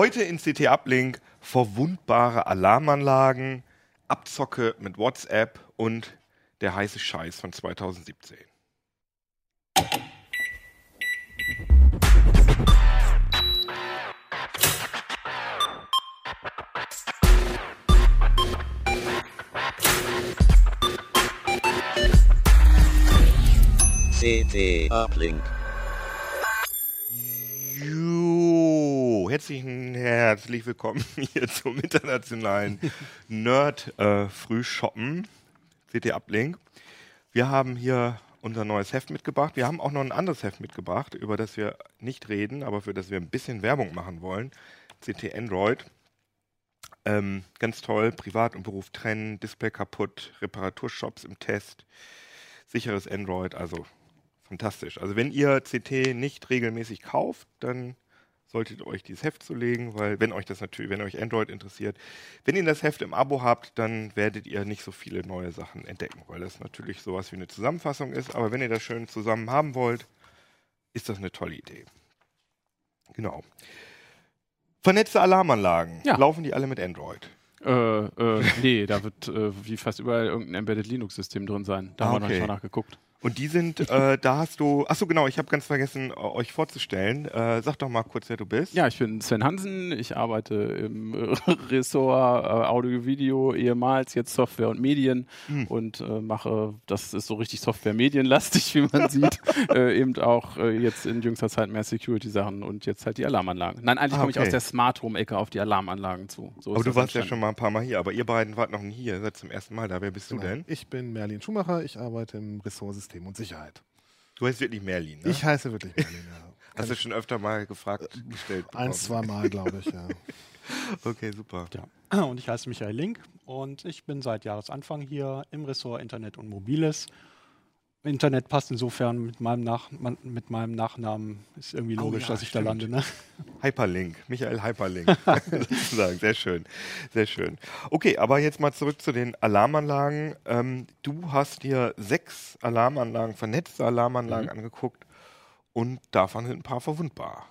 Heute in CT Uplink verwundbare Alarmanlagen, Abzocke mit WhatsApp und der heiße Scheiß von 2017. CT Uplink. Herzlichen herzlich willkommen hier zum internationalen Nerd äh, Frühshoppen CT Uplink. Wir haben hier unser neues Heft mitgebracht. Wir haben auch noch ein anderes Heft mitgebracht, über das wir nicht reden, aber für das wir ein bisschen Werbung machen wollen. CT Android. Ähm, ganz toll, Privat und Beruf trennen, Display kaputt, Reparaturshops im Test, sicheres Android, also fantastisch. Also wenn ihr CT nicht regelmäßig kauft, dann solltet ihr euch dieses Heft zulegen, weil wenn euch das natürlich, wenn euch Android interessiert, wenn ihr das Heft im Abo habt, dann werdet ihr nicht so viele neue Sachen entdecken, weil das natürlich sowas wie eine Zusammenfassung ist. Aber wenn ihr das schön zusammen haben wollt, ist das eine tolle Idee. Genau. Vernetzte Alarmanlagen. Ja. Laufen die alle mit Android? Äh, äh, nee, da wird äh, wie fast überall irgendein Embedded Linux-System drin sein. Da Ah, haben wir noch okay. nicht mal nachgeguckt. Und die sind, äh, da hast du, achso genau, ich habe ganz vergessen, äh, euch vorzustellen. Äh, sag doch mal kurz, wer du bist. Ja, ich bin Sven Hansen, ich arbeite im äh, Ressort äh, Audio, Video, ehemals jetzt Software und Medien Hm. und äh, mache, das ist so richtig Software-Medienlastig, wie man sieht, äh, eben auch äh, jetzt in jüngster Zeit mehr Security-Sachen und jetzt halt die Alarmanlagen. Nein, eigentlich Ah, komme ich okay. aus der Smart Home-Ecke auf die Alarmanlagen zu. So aber du warst ja schon mal ein paar Mal hier, aber ihr beiden wart noch nie hier, ihr seid zum ersten Mal da. Wer bist du Genau. denn? Ich bin Merlin Schumacher, ich arbeite im Ressort System und Sicherheit. Du heißt wirklich Merlin, ne? Ich heiße wirklich Merlin, ja. Hast du schon öfter mal gefragt, gestellt? Eins, zwei Mal, glaube ich, ja. Okay, super. Ja. Und ich heiße Michael Link und ich bin seit Jahresanfang hier im Ressort Internet und Mobiles. Internet passt insofern mit meinem, Nach mit meinem Nachnamen. Ist irgendwie Oh logisch, ja, dass ich da stimmt. lande. Ne? Hyperlink, Michael Hyperlink. sozusagen. Sehr schön, sehr schön. Okay, aber jetzt mal zurück zu den Alarmanlagen. Ähm, du hast dir sechs Alarmanlagen, vernetzte Alarmanlagen Mhm. angeguckt und davon sind ein paar verwundbar.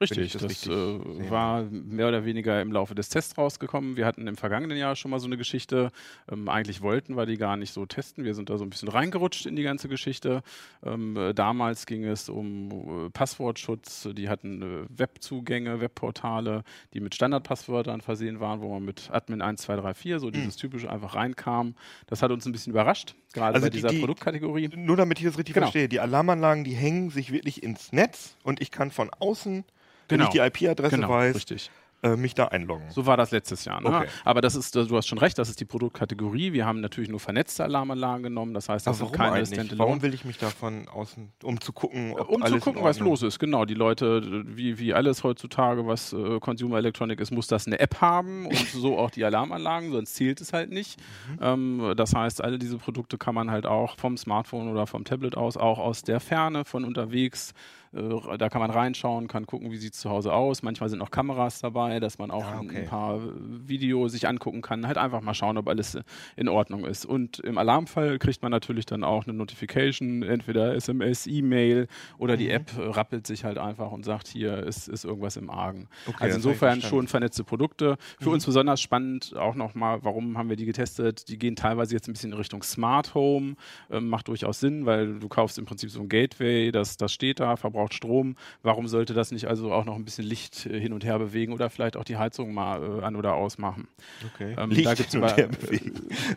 Richtig, das das, richtig äh, war mehr oder weniger im Laufe des Tests rausgekommen. Wir hatten im vergangenen Jahr schon mal so eine Geschichte. Ähm, eigentlich wollten wir die gar nicht so testen. Wir sind da so ein bisschen reingerutscht in die ganze Geschichte. Ähm, äh, damals ging es um äh, Passwortschutz. Die hatten äh, Webzugänge, Webportale, die mit Standardpasswörtern versehen waren, wo man mit Admin 1234 so dieses typische einfach reinkam. Das hat uns ein bisschen überrascht, gerade Also bei die- dieser die- Produktkategorie. Nur damit ich das richtig Genau. verstehe, die Alarmanlagen, die hängen sich wirklich ins Netz und ich kann von außen, wenn Genau. ich die IP-Adresse Genau, weiß, richtig. äh, mich da einloggen. So war das letztes Jahr. Ne? Okay. Aber das ist, du hast schon recht, das ist die Produktkategorie. Wir haben natürlich nur vernetzte Alarmanlagen genommen. Das heißt, das Aber sind keine? Standalone. Warum will ich mich da von außen, um zu gucken, ob um zu gucken, was los ist. Genau, die Leute, wie, wie alles heutzutage, was äh, Consumer Electronic ist, muss das eine App haben und so auch die Alarmanlagen, sonst zählt es halt nicht. Mhm. Ähm, das heißt, alle diese Produkte kann man halt auch vom Smartphone oder vom Tablet aus, auch aus der Ferne, von unterwegs, äh, da kann man reinschauen, kann gucken, wie sieht es zu Hause aus. Manchmal sind auch Kameras dabei, dass man auch Ah, okay. ein paar Videos sich angucken kann. Halt einfach mal schauen, ob alles in Ordnung ist. Und im Alarmfall kriegt man natürlich dann auch eine Notification, entweder SMS, E-Mail oder Mhm. die App äh, rappelt sich halt einfach und sagt, hier ist, ist irgendwas im Argen. Okay, also insofern. Mhm. schon vernetzte Produkte. Für uns besonders spannend auch nochmal, warum haben wir die getestet? Die gehen teilweise jetzt ein bisschen in Richtung Smart Home. Ähm, macht durchaus Sinn, weil du kaufst im Prinzip so ein Gateway, das, das steht da, verbraucht Strom. Warum sollte das nicht also auch noch ein bisschen Licht äh, hin und her bewegen oder vielleicht auch die Heizung mal äh, an oder ausmachen? Okay. Ähm, Licht da gibt's hin und her bewegen.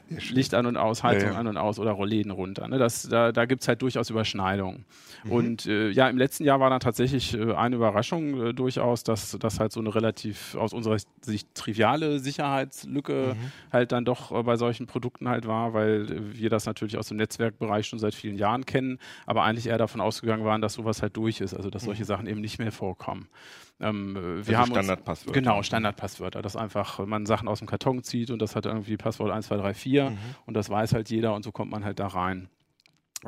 Sehr schön. Licht an und aus, Heizung Ja, ja. an und aus oder Rollläden runter. Ne? Das, da da gibt es halt durchaus Überschneidungen. Mhm. Und äh, ja, im letzten Jahr war dann tatsächlich äh, eine Überraschung äh, durchaus, dass das halt so eine relativ aus unserer Sicht triviale Sicherheitslücke Mhm. halt dann doch äh, bei solchen Produkten halt war, weil äh, wir das natürlich aus dem Netzwerkbereich schon seit vielen Jahren kennen, aber eigentlich eher davon ausgegangen waren, dass sowas halt durch ist, also dass solche Sachen eben nicht mehr vorkommen. Ähm, äh, wir Also haben Standardpasswörter. Genau, Standardpasswörter, dass einfach äh, man Sachen aus dem Karton zieht und das hat irgendwie Passwort 1, 2, 3, 4 Mhm. und das weiß halt jeder und so kommt man halt da rein.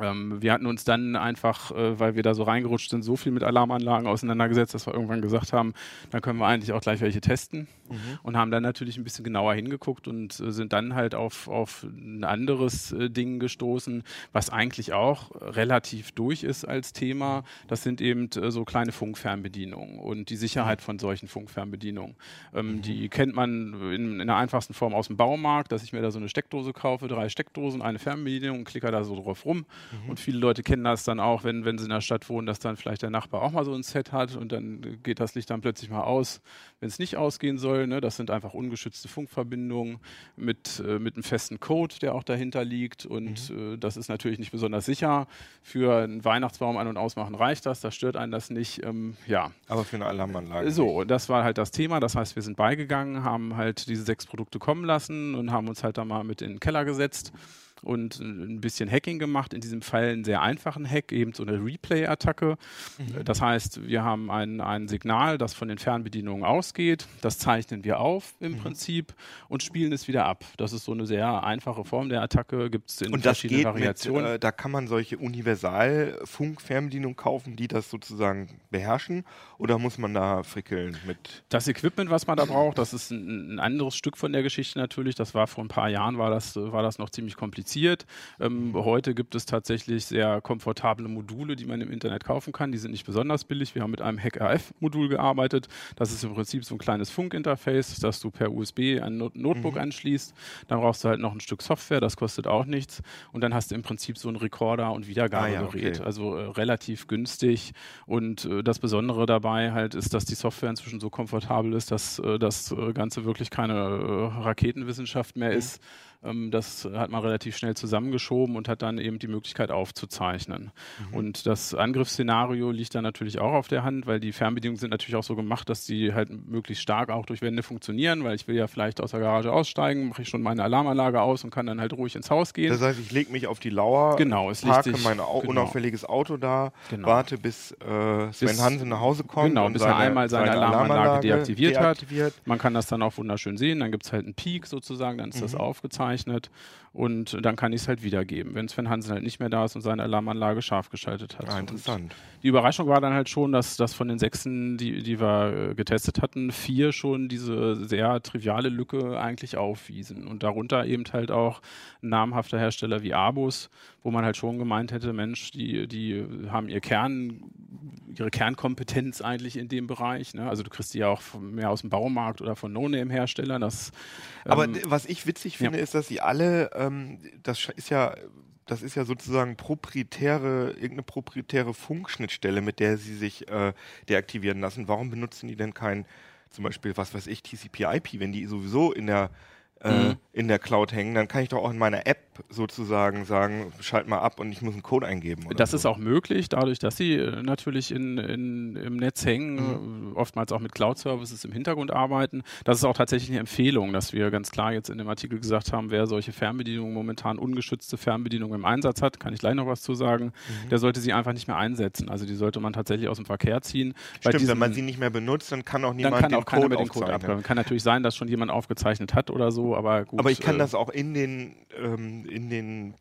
Ähm, wir hatten uns dann einfach, äh, weil wir da so reingerutscht sind, so viel mit Alarmanlagen auseinandergesetzt, dass wir irgendwann gesagt haben, dann können wir eigentlich auch gleich welche testen mhm. und haben dann natürlich ein bisschen genauer hingeguckt und äh, sind dann halt auf, auf ein anderes äh, Ding gestoßen, was eigentlich auch relativ durch ist als Thema. Das sind eben äh, so kleine Funkfernbedienungen und die Sicherheit von solchen Funkfernbedienungen. Ähm, mhm. Die kennt man in, in der einfachsten Form aus dem Baumarkt, dass ich mir da so eine Steckdose kaufe, drei Steckdosen, eine Fernbedienung und klicke da so drauf rum Mhm. Und viele Leute kennen das dann auch, wenn, wenn sie in der Stadt wohnen, dass dann vielleicht der Nachbar auch mal so ein Set hat und dann geht das Licht dann plötzlich mal aus, wenn es nicht ausgehen soll. Ne? Das sind einfach ungeschützte Funkverbindungen mit, äh, mit einem festen Code, der auch dahinter liegt. Und mhm. äh, das ist natürlich nicht besonders sicher. Für einen Weihnachtsbaum an- und ausmachen reicht das, da stört einen das nicht. Ähm, ja. Aber für eine Alarmanlage. So, das war halt das Thema. Das heißt, wir sind beigegangen, haben halt diese sechs Produkte kommen lassen und haben uns halt da mal mit in den Keller gesetzt und ein bisschen Hacking gemacht. In diesem Fall einen sehr einfachen Hack, eben so eine Replay-Attacke. Mhm. Das heißt, wir haben ein, ein Signal, das von den Fernbedienungen ausgeht. Das zeichnen wir auf im mhm. Prinzip und spielen es wieder ab. Das ist so eine sehr einfache Form der Attacke. Gibt es in und verschiedenen Variationen. Mit, äh, da kann man solche Universalfunk-Fernbedienungen kaufen, die das sozusagen beherrschen. Oder muss man da frickeln mit? Das Equipment, was man da braucht, das ist ein, ein anderes Stück von der Geschichte natürlich. Das war vor ein paar Jahren war das, war das noch ziemlich kompliziert kompliziert. Ähm, heute gibt es tatsächlich sehr komfortable Module, die man im Internet kaufen kann. Die sind nicht besonders billig. Wir haben mit einem Hack-RF-Modul gearbeitet. Das ist im Prinzip so ein kleines Funkinterface, das du per USB ein Not Notebook mhm. anschließt. Dann brauchst du halt noch ein Stück Software, das kostet auch nichts. Und dann hast du im Prinzip so ein Rekorder- und Wiedergabegerät. Ah, ja, okay. Also äh, relativ günstig. Und äh, das Besondere dabei halt ist, dass die Software inzwischen so komfortabel ist, dass äh, das äh, Ganze wirklich keine äh, Raketenwissenschaft mehr mhm. ist das hat man relativ schnell zusammengeschoben und hat dann eben die Möglichkeit aufzuzeichnen. Mhm. Und das Angriffsszenario liegt dann natürlich auch auf der Hand, weil die Fernbedienungen sind natürlich auch so gemacht, dass die halt möglichst stark auch durch Wände funktionieren, weil ich will ja vielleicht aus der Garage aussteigen, mache ich schon meine Alarmanlage aus und kann dann halt ruhig ins Haus gehen. Das heißt, ich lege mich auf die Lauer, genau, es parke sich, mein genau. unauffälliges Auto da, genau. warte bis äh, Sven bis, Hansen nach Hause kommt. Genau, bis seine, er einmal seine, seine Alarmanlage, Alarmanlage deaktiviert, deaktiviert, hat. Man kann das dann auch wunderschön sehen, dann gibt es halt einen Peak sozusagen, dann ist mhm. das aufgezeichnet und dann kann ich es halt wiedergeben, wenn Sven Hansen halt nicht mehr da ist und seine Alarmanlage scharf geschaltet hat. Ah, interessant. Und die Überraschung war dann halt schon, dass, dass von den Sechsen, die, die wir äh, getestet hatten, vier schon diese sehr triviale Lücke eigentlich aufwiesen. Und darunter eben halt auch namhafter Hersteller wie Abus, wo man halt schon gemeint hätte, Mensch, die, die haben ihr Kern, ihre Kernkompetenz eigentlich in dem Bereich. Ne? Also du kriegst die ja auch mehr aus dem Baumarkt oder von No-Name-Herstellern. Ähm, Aber was ich witzig finde, ja. ist, dass sie alle ähm, das ist ja das ist ja sozusagen proprietäre, irgendeine proprietäre Funkschnittstelle, mit der sie sich äh, deaktivieren lassen. Warum benutzen die denn kein, zum Beispiel, was weiß ich, TCP/IP, wenn die sowieso in der äh, mhm. in der Cloud hängen, dann kann ich doch auch in meiner App sozusagen sagen, schalt mal ab und ich muss einen Code eingeben. das so. ist auch möglich, dadurch, dass sie äh, natürlich in, in, im Netz hängen, mhm. Äh, oftmals auch mit Cloud-Services im Hintergrund arbeiten. Das ist auch tatsächlich eine Empfehlung, dass wir ganz klar jetzt in dem Artikel gesagt haben, wer solche Fernbedienungen momentan ungeschützte Fernbedienungen im Einsatz hat, kann ich gleich noch was zu sagen, mhm. der sollte sie einfach nicht mehr einsetzen. Also die sollte man tatsächlich aus dem Verkehr ziehen. Stimmt, diesen, wenn man sie nicht mehr benutzt, dann kann auch niemand dann kann den auch Code den Code abgreifen. Kann natürlich sein, dass schon jemand aufgezeichnet hat oder so, aber gut. Aber ich kann äh, das auch in den, ähm, in den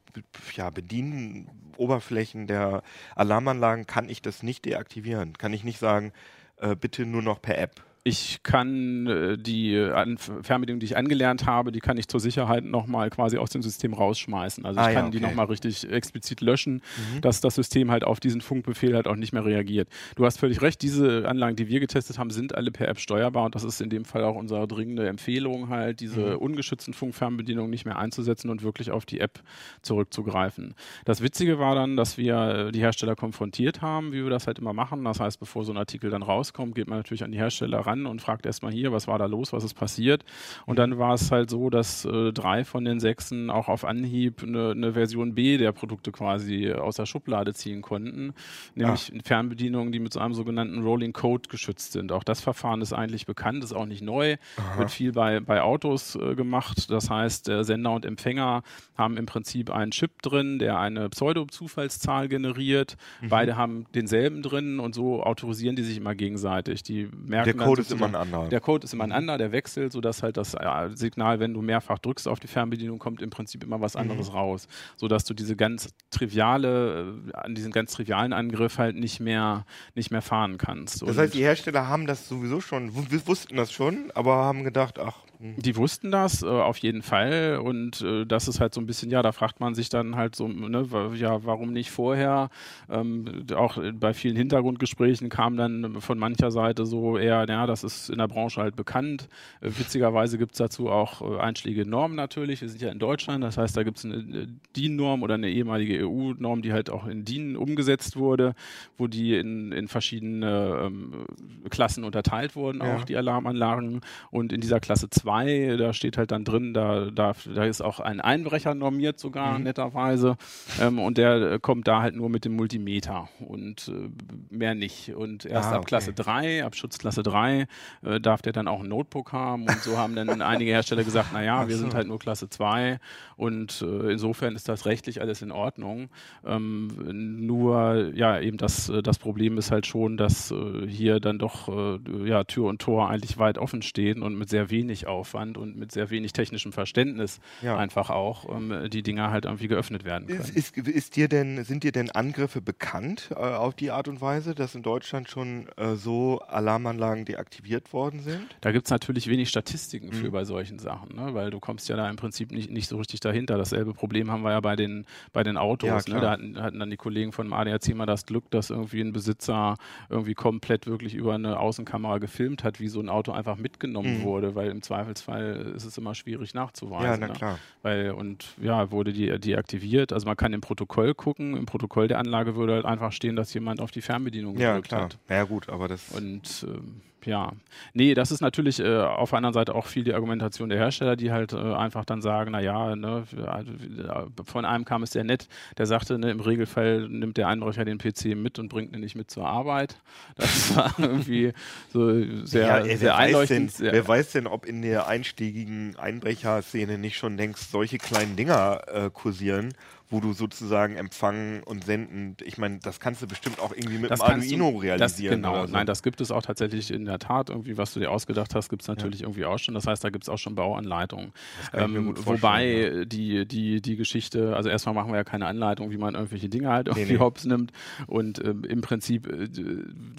ja, Bedienoberflächen der Alarmanlagen kann ich das nicht deaktivieren. Kann ich nicht sagen, äh, bitte nur noch per App. Ich kann äh, die äh, Fernbedienung, die ich angelernt habe, die kann ich zur Sicherheit nochmal quasi aus dem System rausschmeißen. Also ich ah, kann ja, okay. die nochmal richtig explizit löschen, mhm. dass das System halt auf diesen Funkbefehl halt auch nicht mehr reagiert. Du hast völlig recht, diese Anlagen, die wir getestet haben, sind alle per App steuerbar und das ist in dem Fall auch unsere dringende Empfehlung halt, diese mhm. ungeschützten Funkfernbedienungen nicht mehr einzusetzen und wirklich auf die App zurückzugreifen. Das Witzige war dann, dass wir die Hersteller konfrontiert haben, wie wir das halt immer machen. Das heißt, bevor so ein Artikel dann rauskommt, geht man natürlich an die Hersteller ran ran und fragt erstmal hier, was war da los, was ist passiert. Und dann war es halt so, dass äh, drei von den sechsen auch auf Anhieb eine, eine, Version B der Produkte quasi aus der Schublade ziehen konnten, nämlich ja. Fernbedienungen, die mit so einem sogenannten Rolling Code geschützt sind. Auch das Verfahren ist eigentlich bekannt, ist auch nicht neu, Aha. wird viel bei, bei Autos äh, gemacht. Das heißt, äh, Sender und Empfänger haben im Prinzip einen Chip drin, der eine Pseudo-Zufallszahl generiert. Mhm. Beide haben denselben drin und so autorisieren die sich immer gegenseitig. Die merken der Code ist immer ein anderer. Der Code ist immer ein anderer, der wechselt, sodass halt das Signal, wenn du mehrfach drückst auf die Fernbedienung, kommt im Prinzip immer was anderes Mhm. raus. Sodass du diese ganz triviale, äh, an diesen ganz trivialen Angriff halt nicht mehr, nicht mehr fahren kannst. Das heißt, die Hersteller haben das sowieso schon, wussten das schon, aber haben gedacht, ach, hm, Die wussten das äh, auf jeden Fall und äh, das ist halt so ein bisschen, ja, da fragt man sich dann halt so, ne, ja, warum nicht vorher? Ähm, auch äh, bei vielen Hintergrundgesprächen kam dann von mancher Seite so eher, ja, das ist in der Branche halt bekannt. Äh, witzigerweise gibt es dazu auch äh, einschlägige Normen natürlich. Wir sind ja in Deutschland, das heißt, da gibt es eine DIN-Norm oder eine ehemalige EU-Norm, die halt auch in DIN umgesetzt wurde, wo die in, in verschiedene ähm, Klassen unterteilt wurden, Ja. auch die Alarmanlagen. Und in dieser Klasse 2, da steht halt dann drin, da, da, da ist auch ein Einbrecher normiert sogar, Mhm. netterweise. Ähm, und der äh, kommt da halt nur mit dem Multimeter und äh, mehr nicht. Und erst Ah, ab Klasse okay. 3, ab Schutzklasse 3, äh, darf der dann auch ein Notebook haben. Und so haben dann einige Hersteller gesagt, naja, wir sind halt nur Klasse 2 und äh, insofern ist das rechtlich alles in Ordnung. Ähm, nur, ja, eben das, äh, das Problem ist halt schon, dass äh, hier dann doch äh, ja, Tür und Tor eigentlich weit offen stehen und mit sehr wenig Aufwand und mit sehr wenig technischem Verständnis Ja. einfach auch ähm, die Dinger halt irgendwie geöffnet werden können. Ist, ist, ist dir denn, sind dir denn Angriffe bekannt äh, auf die Art und Weise, dass in Deutschland schon so Alarmanlagen deaktiviert worden sind? Da gibt es natürlich wenig Statistiken für Mhm. bei solchen Sachen, ne? weil du kommst ja da im Prinzip nicht, nicht so richtig dahinter. Dasselbe Problem haben wir ja bei den, bei den Ja, Autos. ne? klar. Da hatten, hatten dann die Kollegen von dem ADAC mal das Glück, dass irgendwie ein Besitzer irgendwie komplett wirklich über eine Außenkamera gefilmt hat, wie so ein Auto einfach mitgenommen Mhm. wurde, weil im Zweifelsfall ist es immer schwierig nachzuweisen. ja, na ne? klar. Weil, und ja, wurde die deaktiviert. Also man kann im Protokoll gucken, im Protokoll der Anlage würde halt einfach stehen, dass jemand auf die Fernbedienung Ja, gedrückt klar. hat. Ja, gut, aber das. Und ähm, ja, nee, das ist natürlich äh, auf der anderen Seite auch viel die Argumentation der Hersteller, die halt äh, einfach dann sagen, naja, ne, wir- von einem kam es sehr nett, der sagte, ne, im Regelfall nimmt der Einbrecher den PC mit und bringt ihn nicht mit zur Arbeit. Das war irgendwie so sehr, ja, ey, wer, sehr weiß denn, einleuchtend. sehr- wer weiß denn, ob in der einstiegigen Einbrecherszene nicht schon längst solche kleinen Dinger äh, kursieren, wo du sozusagen empfangen und senden, ich meine, das kannst du bestimmt auch irgendwie mit Das dem kannst du- Arduino Das, realisieren. genau, so. nein, das gibt es auch tatsächlich in der Tat. Irgendwie, was du dir ausgedacht hast, gibt es natürlich irgendwie auch schon. Das heißt, da gibt es auch schon Bauanleitungen. Ähm, wobei äh, die, die, die Geschichte, also erstmal machen wir ja keine Anleitung, wie man irgendwelche Dinge halt irgendwie nee. hops nimmt. Und ähm, im Prinzip äh,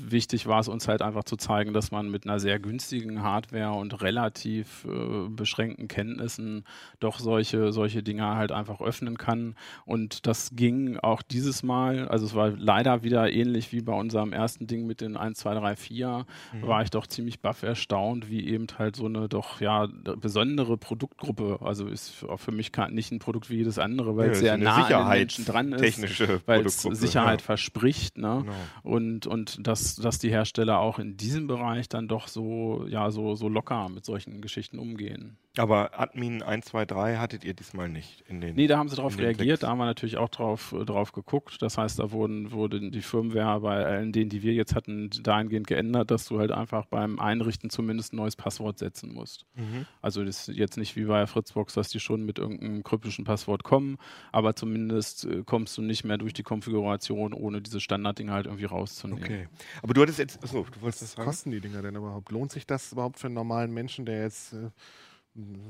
wichtig war es uns halt einfach zu zeigen, dass man mit einer sehr günstigen Hardware und relativ äh, beschränkten Kenntnissen doch solche, solche Dinge halt einfach öffnen kann. Und das ging auch dieses Mal, also es war leider wieder ähnlich wie bei unserem ersten Ding mit den 1, 2, 3, 4, Mhm. war ich doch ziemlich baff erstaunt, wie eben halt so eine doch ja besondere Produktgruppe, also ist auch für mich kein- nicht ein Produkt wie jedes andere, weil Ja, es sehr nah an den Menschen dran ist, weil es Sicherheit ja. verspricht, ne? Genau. Und, und dass, dass die Hersteller auch in diesem Bereich dann doch so, ja, so, so locker mit solchen Geschichten umgehen. Aber Admin 123 hattet ihr diesmal nicht in den. Nee, da haben sie den reagiert, Klicks. da haben wir natürlich auch drauf, äh, drauf geguckt. Das heißt, da wurden, wurde die Firmware bei allen denen, die wir jetzt hatten, dahingehend geändert, dass du halt einfach beim Einrichten zumindest ein neues Passwort setzen musst. Mhm. Also das ist jetzt nicht wie bei Fritzbox, dass die schon mit irgendeinem kryptischen Passwort kommen, aber zumindest äh, kommst du nicht mehr durch die Konfiguration, ohne diese Standarddinge halt irgendwie rauszunehmen. Okay. Aber du hattest jetzt. Achso, du wolltest das Was sagen? kosten die Dinger denn überhaupt? Lohnt sich das überhaupt für einen normalen Menschen, der jetzt, äh,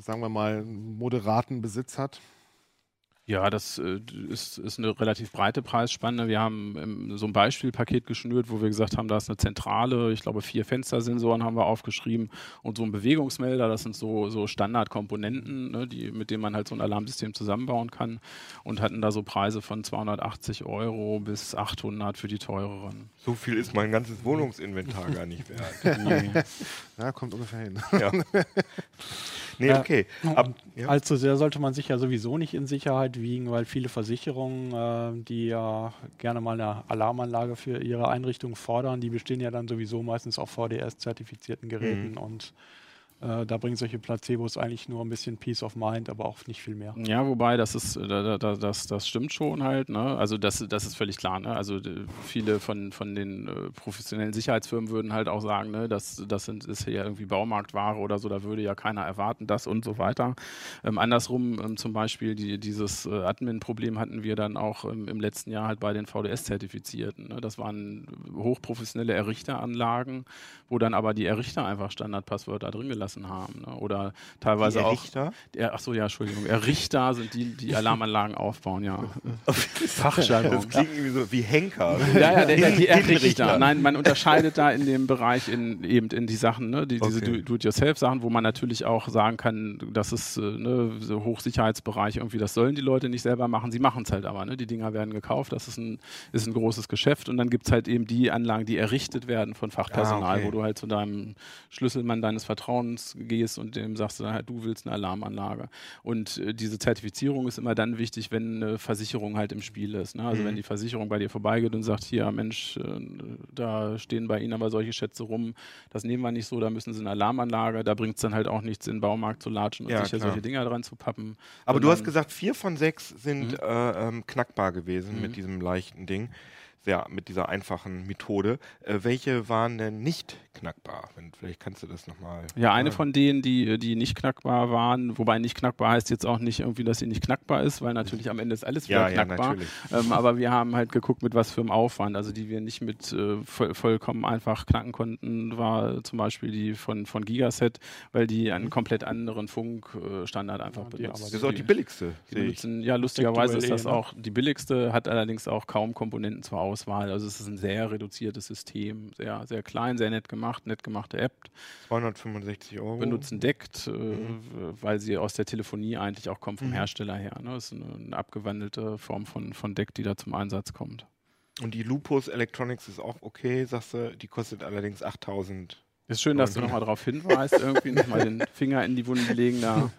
sagen wir mal, einen moderaten Besitz hat? Ja, das äh, ist, ist eine relativ breite Preisspanne. Wir haben ähm, so ein Beispielpaket geschnürt, wo wir gesagt haben, da ist eine zentrale, ich glaube vier Fenstersensoren haben wir aufgeschrieben und so ein Bewegungsmelder, das sind so, so Standardkomponenten, ne, die, mit denen man halt so ein Alarmsystem zusammenbauen kann und hatten da so Preise von 280 Euro bis 800 für die teureren. So viel ist mein ganzes Wohnungsinventar gar nicht wert. Nee. Ja, kommt ungefähr hin. ja. Nee, okay. Ab, ja. Allzu sehr sollte man sich ja sowieso nicht in Sicherheit wiegen, weil viele Versicherungen, äh, die ja gerne mal eine Alarmanlage für ihre Einrichtung fordern, die bestehen ja dann sowieso meistens auf VDS-zertifizierten Geräten Mhm. und Äh, da bringen solche Placebos eigentlich nur ein bisschen Peace of Mind, aber auch nicht viel mehr. Ja, wobei das ist, äh, da, da, das, das stimmt schon halt. Ne? Also das, das ist völlig klar. Ne? Also viele von, von den äh, professionellen Sicherheitsfirmen würden halt auch sagen, ne, das, das sind, ist ja irgendwie Baumarktware oder so, da würde ja keiner erwarten, das und so weiter. Ähm, andersrum ähm, zum Beispiel die, dieses äh, Admin-Problem hatten wir dann auch ähm, im letzten Jahr halt bei den VDS-Zertifizierten. Ne? Das waren hochprofessionelle Errichteranlagen, wo dann aber die Errichter einfach Standardpasswörter drin gelassen haben. Ne? Oder teilweise die Errichter? auch. Der, ach so, ja, Entschuldigung. Errichter sind die, die Alarmanlagen aufbauen, ja. Fachjargon. Das klingt irgendwie so wie Henker. Ja, ja, der, der, die Errichter. Nein, man unterscheidet da in dem Bereich in, eben in die Sachen, ne? die, diese okay. Do-it-yourself-Sachen, wo man natürlich auch sagen kann, das ist äh, ne, so Hochsicherheitsbereich irgendwie, das sollen die Leute nicht selber machen. Sie machen es halt aber. Ne? Die Dinger werden gekauft, das ist ein, ist ein großes Geschäft. Und dann gibt es halt eben die Anlagen, die errichtet werden von Fachpersonal, ah, okay. wo du halt zu deinem Schlüsselmann deines Vertrauens gehst und dem sagst du dann halt, du willst eine Alarmanlage. Und äh, diese Zertifizierung ist immer dann wichtig, wenn eine Versicherung halt im Spiel ist. Ne? Also mhm. wenn die Versicherung bei dir vorbeigeht und sagt, hier Mensch, äh, da stehen bei Ihnen aber solche Schätze rum, das nehmen wir nicht so, da müssen Sie eine Alarmanlage, da bringt es dann halt auch nichts, in den Baumarkt zu latschen und ja, sich solche Dinger dran zu pappen. Aber du hast gesagt, vier von sechs sind mhm. äh, ähm, knackbar gewesen mhm. mit diesem leichten Ding sehr mit dieser einfachen Methode. Äh, welche waren denn nicht knackbar? Wenn, vielleicht kannst du das nochmal. Ja, eine von denen, die, die nicht knackbar waren, wobei nicht knackbar heißt jetzt auch nicht irgendwie, dass sie nicht knackbar ist, weil natürlich am Ende ist alles wieder ja, knackbar. Ja, ähm, aber wir haben halt geguckt, mit was für einem Aufwand, also die wir nicht mit äh, voll, vollkommen einfach knacken konnten, war zum Beispiel die von, von Gigaset, weil die einen komplett anderen Funkstandard einfach ja, benutzt. Das ist auch die billigste. Die benutzen, ja, lustigerweise ist das auch die billigste, hat allerdings auch kaum Komponenten zur Auswahl. Auswahl. Also es ist ein sehr reduziertes System, sehr, sehr klein, sehr nett gemacht, nett gemachte App. 265 Euro. Benutzen deckt, äh, mhm. weil sie aus der Telefonie eigentlich auch kommt vom mhm. Hersteller her. Ne? Das ist eine, eine, abgewandelte Form von, von Deck, die da zum Einsatz kommt. Und die Lupus Electronics ist auch okay, sagst du, die kostet allerdings 8000 ist schön, dass du nochmal darauf hinweist, irgendwie nochmal den Finger in die Wunde legen. Da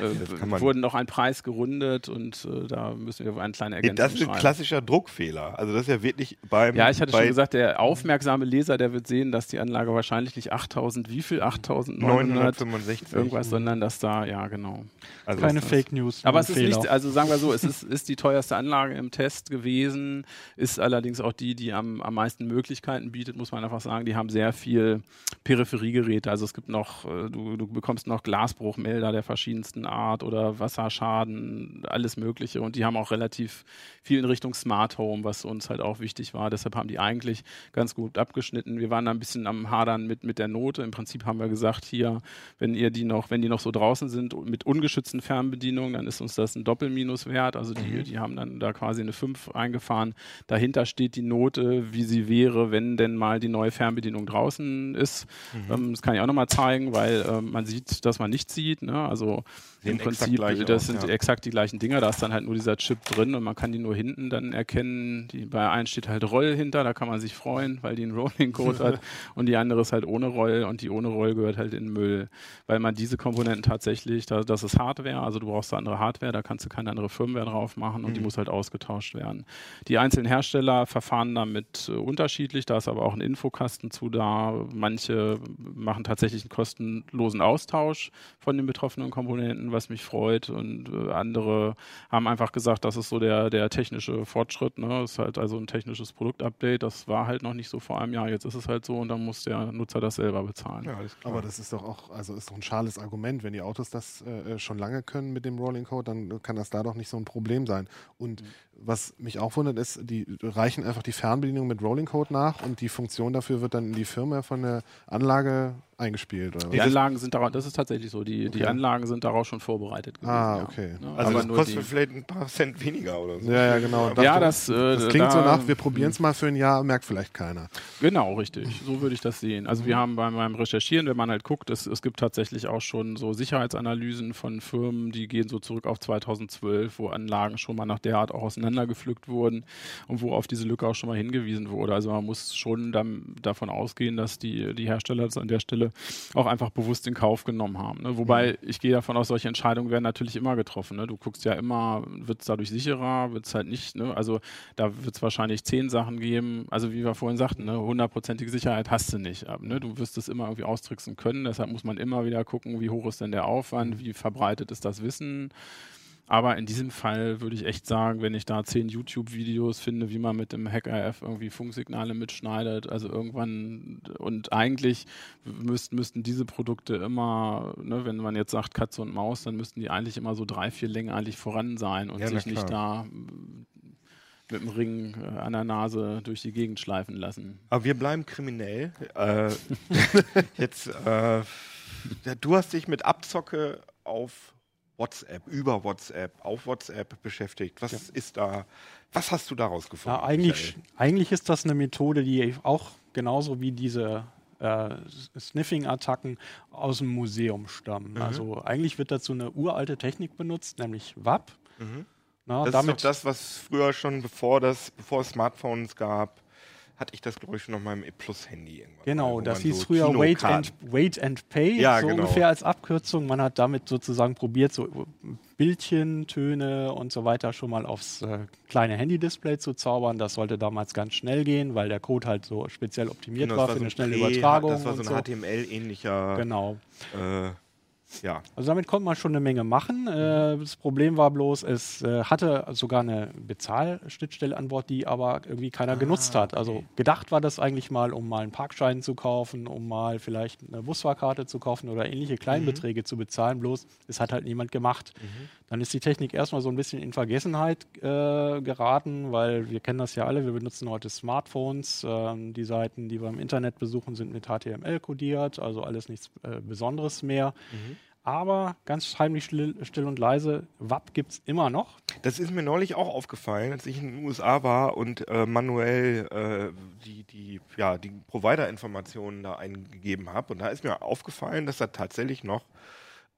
äh, wurden noch ein Preis gerundet und äh, da müssen wir eine kleine Ergänzung Das ist ein klassischer Druckfehler. Also das ist ja wirklich beim... Ja, ich hatte schon gesagt, der aufmerksame Leser, der wird sehen, dass die Anlage wahrscheinlich nicht 8000, wie viel? 8965 irgendwas, sondern dass da, ja genau. Also Keine Fake News. Aber es ist nicht, also sagen wir so, es ist, ist die teuerste Anlage im Test gewesen, ist allerdings auch die, die am, am meisten Möglichkeiten bietet, muss man einfach sagen. Die haben sehr viel Peripheriegeräte. Also es gibt noch, äh, du, du bekommst noch Glasbruchmelder der verschiedensten Art oder Wasserschaden, alles Mögliche. Und die haben auch relativ viel in Richtung Smart Home, was uns halt auch wichtig war. Deshalb haben die eigentlich ganz gut abgeschnitten. Wir waren da ein bisschen am Hadern mit, mit der Note. Im Prinzip haben wir gesagt, hier, wenn ihr die noch, wenn die noch so draußen sind mit ungeschützten Fernbedienungen, dann ist uns das ein Doppelminus wert. Also die, mhm. die haben dann da quasi eine 5 eingefahren. Dahinter steht die Note, wie sie wäre, wenn denn mal die neue Fernbedienung draußen ist. Mhm. Ähm, das kann ich auch nochmal zeigen, weil ähm, man sieht, dass man nichts sieht. Ne? Also Sehen im Prinzip, das aus, sind ja. exakt die gleichen Dinger. Da ist dann halt nur dieser Chip drin und man kann die nur hinten dann erkennen. Die, bei einem steht halt Roll hinter, da kann man sich freuen, weil die einen Rolling-Code hat. Und die andere ist halt ohne Roll und die ohne Roll gehört halt in Müll. Weil man diese Komponenten tatsächlich, da, das ist Hardware, also du brauchst da andere Hardware, da kannst du keine andere Firmware drauf machen und mhm. die muss halt ausgetauscht werden. Die einzelnen Hersteller verfahren damit äh, unterschiedlich, da ist aber auch ein Infokasten zu da. Manche machen tatsächlich einen kostenlosen Austausch von den betroffenen Komponenten was mich freut. Und äh, andere haben einfach gesagt, das ist so der, der technische Fortschritt. Ne? Das ist halt also ein technisches Produktupdate. Das war halt noch nicht so vor einem Jahr. Jetzt ist es halt so und dann muss der Nutzer das selber bezahlen. Ja, Aber das ist doch auch, also ist doch ein schales Argument. Wenn die Autos das äh, schon lange können mit dem Rolling Code, dann kann das da doch nicht so ein Problem sein. Und mhm was mich auch wundert, ist, die reichen einfach die Fernbedienung mit Rolling Code nach und die Funktion dafür wird dann in die Firma von der Anlage eingespielt. Oder die was? Anlagen sind darauf, das ist tatsächlich so, die, okay. die Anlagen sind darauf schon vorbereitet gewesen. Ah, okay. Ja. Also Aber das kostet die, vielleicht ein paar Cent weniger oder so. Ja, ja, genau. Das, ja, das, äh, das klingt da, so nach, wir probieren es mal für ein Jahr, merkt vielleicht keiner. Genau, richtig. So würde ich das sehen. Also wir haben bei meinem Recherchieren, wenn man halt guckt, es, es gibt tatsächlich auch schon so Sicherheitsanalysen von Firmen, die gehen so zurück auf 2012, wo Anlagen schon mal nach der Art auch auseinandergepflückt wurden wurden und wo auf diese Lücke auch schon mal hingewiesen wurde. Also man muss schon dann davon ausgehen, dass die, die Hersteller das an der Stelle auch einfach bewusst in Kauf genommen haben. Ne? Wobei ich gehe davon aus, solche Entscheidungen werden natürlich immer getroffen. Ne? Du guckst ja immer, wird es dadurch sicherer, wird es halt nicht. Ne? Also da wird es wahrscheinlich zehn Sachen geben. Also wie wir vorhin sagten, ne? hundertprozentige Sicherheit hast du nicht. Ne? Du wirst es immer irgendwie austricksen können. Deshalb muss man immer wieder gucken, wie hoch ist denn der Aufwand, wie verbreitet ist das Wissen. Aber in diesem Fall würde ich echt sagen, wenn ich da zehn YouTube-Videos finde, wie man mit dem HackRF irgendwie Funksignale mitschneidet, also irgendwann und eigentlich müsst, müssten diese Produkte immer, ne, wenn man jetzt sagt Katze und Maus, dann müssten die eigentlich immer so drei, vier Längen eigentlich voran sein und Ja, sich nicht da mit dem Ring äh, an der Nase durch die Gegend schleifen lassen. Aber wir bleiben kriminell. Äh, jetzt, äh, du hast dich mit Abzocke auf WhatsApp, über WhatsApp, auf WhatsApp beschäftigt. Was ist da, was hast du daraus gefunden? Ja, eigentlich, eigentlich ist das eine Methode, die auch genauso wie diese äh, Sniffing-Attacken aus dem Museum stammen. Mhm. Also eigentlich wird dazu eine uralte Technik benutzt, nämlich WAP. Mhm. Na, Das damit ist doch das, was früher schon, bevor, das, bevor es Smartphones gab, hatte ich das, glaube ich, schon auf meinem E-Plus-Handy irgendwann. Genau, das hieß so früher Wait and, Wait and Pay, Ja, so genau. ungefähr als Abkürzung. Man hat damit sozusagen probiert, so Bildchen, Töne und so weiter schon mal aufs äh, kleine Handy-Display zu zaubern. Das sollte damals ganz schnell gehen, weil der Code halt so speziell optimiert Genau, war das für so eine ein schnelle Übertragung. Das war so ein. HTML-ähnlicher. Genau. Äh, ja. Also damit konnte man schon eine Menge machen. Äh, das Problem war bloß, es äh, hatte sogar eine Bezahlschnittstelle an Bord, die aber irgendwie keiner genutzt hat. Also gedacht war das eigentlich mal, um mal einen Parkschein zu kaufen, um mal vielleicht eine Busfahrkarte zu kaufen oder ähnliche Kleinbeträge zu bezahlen. Bloß, es hat halt niemand gemacht. Dann ist die Technik erstmal so ein bisschen in Vergessenheit äh, geraten, weil wir kennen das ja alle, wir benutzen heute Smartphones. Ähm, die Seiten, die wir im Internet besuchen, sind mit HTML kodiert, also alles nichts äh, Besonderes mehr. Aber ganz heimlich still, still und leise, WAP gibt es immer noch. Das ist mir neulich auch aufgefallen, als ich in den USA war und äh, manuell äh, die, die, ja, die Provider-Informationen da eingegeben habe. Und da ist mir aufgefallen, dass da tatsächlich noch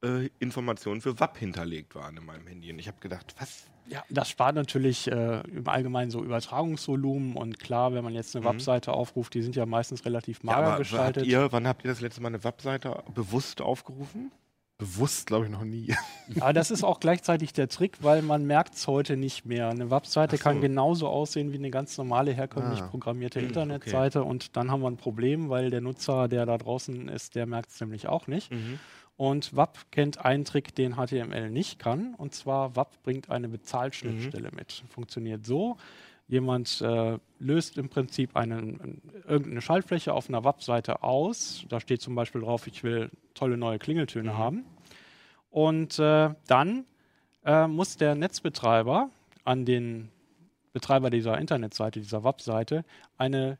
äh, Informationen für WAP hinterlegt waren in meinem Handy. Und ich habe gedacht, was? Ja, das spart natürlich äh, im Allgemeinen so Übertragungsvolumen und klar, wenn man jetzt eine Mhm. Webseite aufruft, die sind ja meistens relativ Ja, mager habt gestaltet. ihr, wann habt ihr das letzte Mal eine Webseite bewusst aufgerufen? Bewusst, glaube ich, noch nie. Aber das ist auch gleichzeitig der Trick, weil man merkt es heute nicht mehr. Eine Webseite so. kann genauso aussehen wie eine ganz normale herkömmlich Ah. programmierte Hm, Internetseite und dann haben wir ein Problem, weil der Nutzer, der da draußen ist, der merkt es nämlich auch nicht. Mhm. Und WAP kennt einen Trick, den HTML nicht kann. Und zwar WAP bringt eine Bezahlschnittstelle Mhm. mit. Funktioniert so. Jemand äh, löst im Prinzip einen, irgendeine Schaltfläche auf einer WAP-Seite aus. Da steht zum Beispiel drauf, ich will tolle neue Klingeltöne Mhm. haben. Und äh, dann äh, muss der Netzbetreiber an den Betreiber dieser Internetseite, dieser WAP-Seite, eine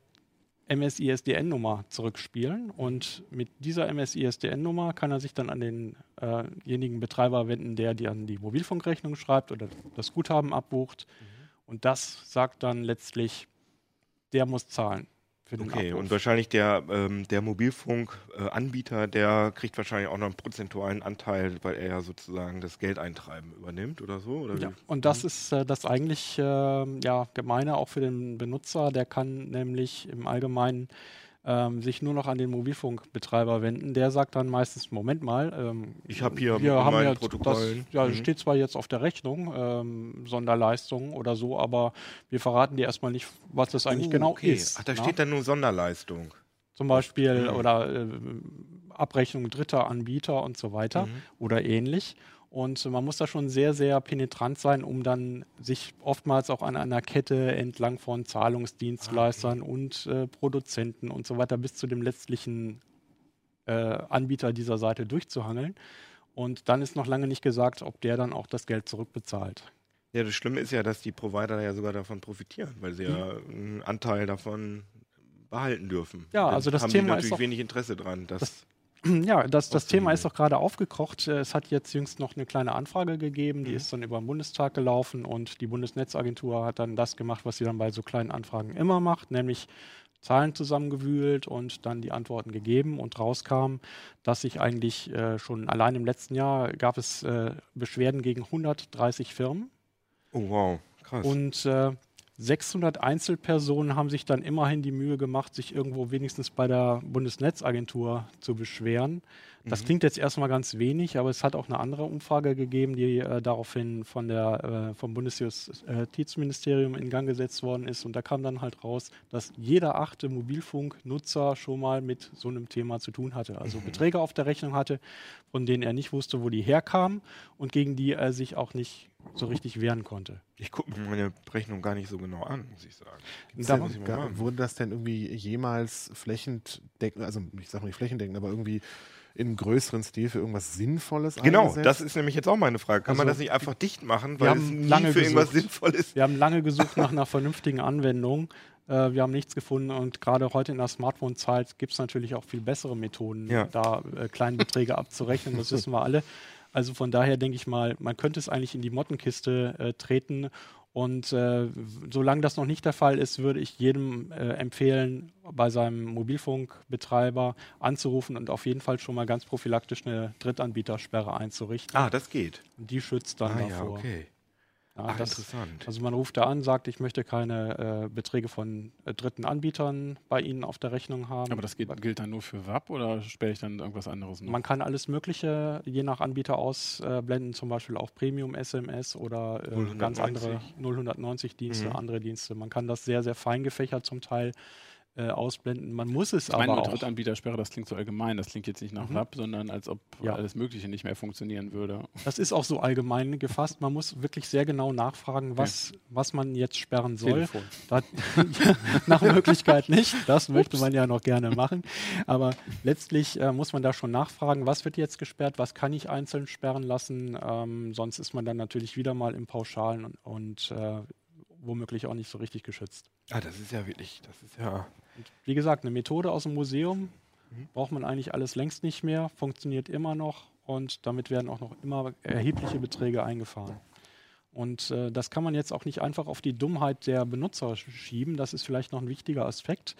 MSISDN-Nummer zurückspielen. Und mit dieser MSISDN-Nummer kann er sich dann an denjenigen Betreiber wenden, der die an die Mobilfunkrechnung schreibt oder das Guthaben abbucht. Und das sagt dann letztlich, der muss zahlen Okay, Abruf. und wahrscheinlich der, ähm, der Mobilfunkanbieter, der kriegt wahrscheinlich auch noch einen prozentualen Anteil, weil er ja sozusagen das Geldeintreiben übernimmt oder so? Oder Ja, und das ist äh, das eigentlich äh, ja, gemeine auch für den Benutzer. Der kann nämlich im Allgemeinen ähm, sich nur noch an den Mobilfunkbetreiber wenden. Der sagt dann meistens, Moment mal, ähm, Ich hab hier wir haben jetzt Protokollen- Das, ja, Mhm. steht zwar jetzt auf der Rechnung, ähm, Sonderleistung oder so, aber wir verraten dir erstmal nicht, was das eigentlich Oh, genau okay. ist. Ach, da ne? steht dann nur Sonderleistung. Zum Beispiel Mhm. oder äh, Abrechnung dritter Anbieter und so weiter Mhm. oder ähnlich. Und man muss da schon sehr, sehr penetrant sein, um dann sich oftmals auch an einer Kette entlang von Zahlungsdienstleistern und äh, Produzenten und so weiter bis zu dem letztlichen äh, Anbieter dieser Seite durchzuhangeln. Und dann ist noch lange nicht gesagt, ob der dann auch das Geld zurückbezahlt. Ja, das Schlimme ist ja, dass die Provider ja sogar davon profitieren, weil sie ja einen Anteil davon behalten dürfen. Ja, Dann also das haben Thema die ist natürlich doch- wenig Interesse dran. Dass, Das- Ja, das, das Thema ist doch gerade aufgekocht. Äh, Es hat jetzt jüngst noch eine kleine Anfrage gegeben, die Mhm. ist dann über den Bundestag gelaufen und die Bundesnetzagentur hat dann das gemacht, was sie dann bei so kleinen Anfragen immer macht, nämlich Zahlen zusammengewühlt und dann die Antworten gegeben und rauskam, dass sich eigentlich äh, schon allein im letzten Jahr gab es äh, Beschwerden gegen 130 Firmen oh wow, krass. und äh, 600 Einzelpersonen haben sich dann immerhin die Mühe gemacht, sich irgendwo wenigstens bei der Bundesnetzagentur zu beschweren. Das Mhm. klingt jetzt erstmal ganz wenig, aber es hat auch eine andere Umfrage gegeben, die äh, daraufhin von der, äh, vom Bundesjustizministerium in Gang gesetzt worden ist. Und da kam dann halt raus, dass jeder achte Mobilfunknutzer schon mal mit so einem Thema zu tun hatte. Also Mhm. Beträge auf der Rechnung hatte, von denen er nicht wusste, wo die herkamen und gegen die er sich auch nicht so richtig wehren konnte. Ich gucke mir meine Rechnung gar nicht so genau an, muss ich sagen. Da denn, ich wurde das denn irgendwie jemals flächendeckend, also ich sage nicht flächendeckend, aber irgendwie in einem größeren Stil für irgendwas Sinnvolles Genau, eingesetzt? das ist nämlich jetzt auch meine Frage. Kann man Also, das nicht einfach dicht machen, wir weil es nie lange für irgendwas gesucht. sinnvoll ist? Wir haben lange gesucht nach einer vernünftigen Anwendung. Äh, wir haben nichts gefunden und gerade heute in der Smartphone-Zeit gibt es natürlich auch viel bessere Methoden, Ja. da äh, Kleinbeträge abzurechnen. Das wissen wir alle. Also von daher denke ich mal, man könnte es eigentlich in die Mottenkiste äh, treten. Und äh, solange das noch nicht der Fall ist, würde ich jedem äh, empfehlen, bei seinem Mobilfunkbetreiber anzurufen und auf jeden Fall schon mal ganz prophylaktisch eine Drittanbietersperre einzurichten. Ah, das geht. Die schützt dann Ah ja, davor. okay. Ja, Ach, das, interessant. also man ruft da an, sagt, ich möchte keine äh, Beträge von äh, dritten Anbietern bei Ihnen auf der Rechnung haben. Aber das geht, gilt dann nur für WAP oder sperre ich dann irgendwas anderes noch? man kann alles Mögliche je nach Anbieter ausblenden, zum Beispiel auch Premium SMS oder äh, ganz 090. andere 090 Dienste, Mhm. andere Dienste. Man kann das sehr, sehr fein gefächert zum Teil äh, ausblenden. Man muss es ich meine, aber nur auch. Drittanbietersperre, das klingt so allgemein. Das klingt jetzt nicht nach Mhm. Sondern als ob Ja. alles Mögliche nicht mehr funktionieren würde. Das ist auch so allgemein gefasst. Man muss wirklich sehr genau nachfragen, was, was man jetzt sperren soll. Da, nach Möglichkeit nicht. Das möchte man ja noch gerne machen. Aber letztlich äh, muss man da schon nachfragen, was wird jetzt gesperrt, was kann ich einzeln sperren lassen. Ähm, sonst ist man dann natürlich wieder mal im Pauschalen und, und äh, womöglich auch nicht so richtig geschützt. Ah, das ist ja wirklich, das ist ja. Und wie gesagt, eine Methode aus dem Museum Mhm. braucht man eigentlich alles längst nicht mehr, funktioniert immer noch und damit werden auch noch immer erhebliche Beträge eingefahren. Und äh, das kann man jetzt auch nicht einfach auf die Dummheit der Benutzer sch- schieben. Das ist vielleicht noch ein wichtiger Aspekt,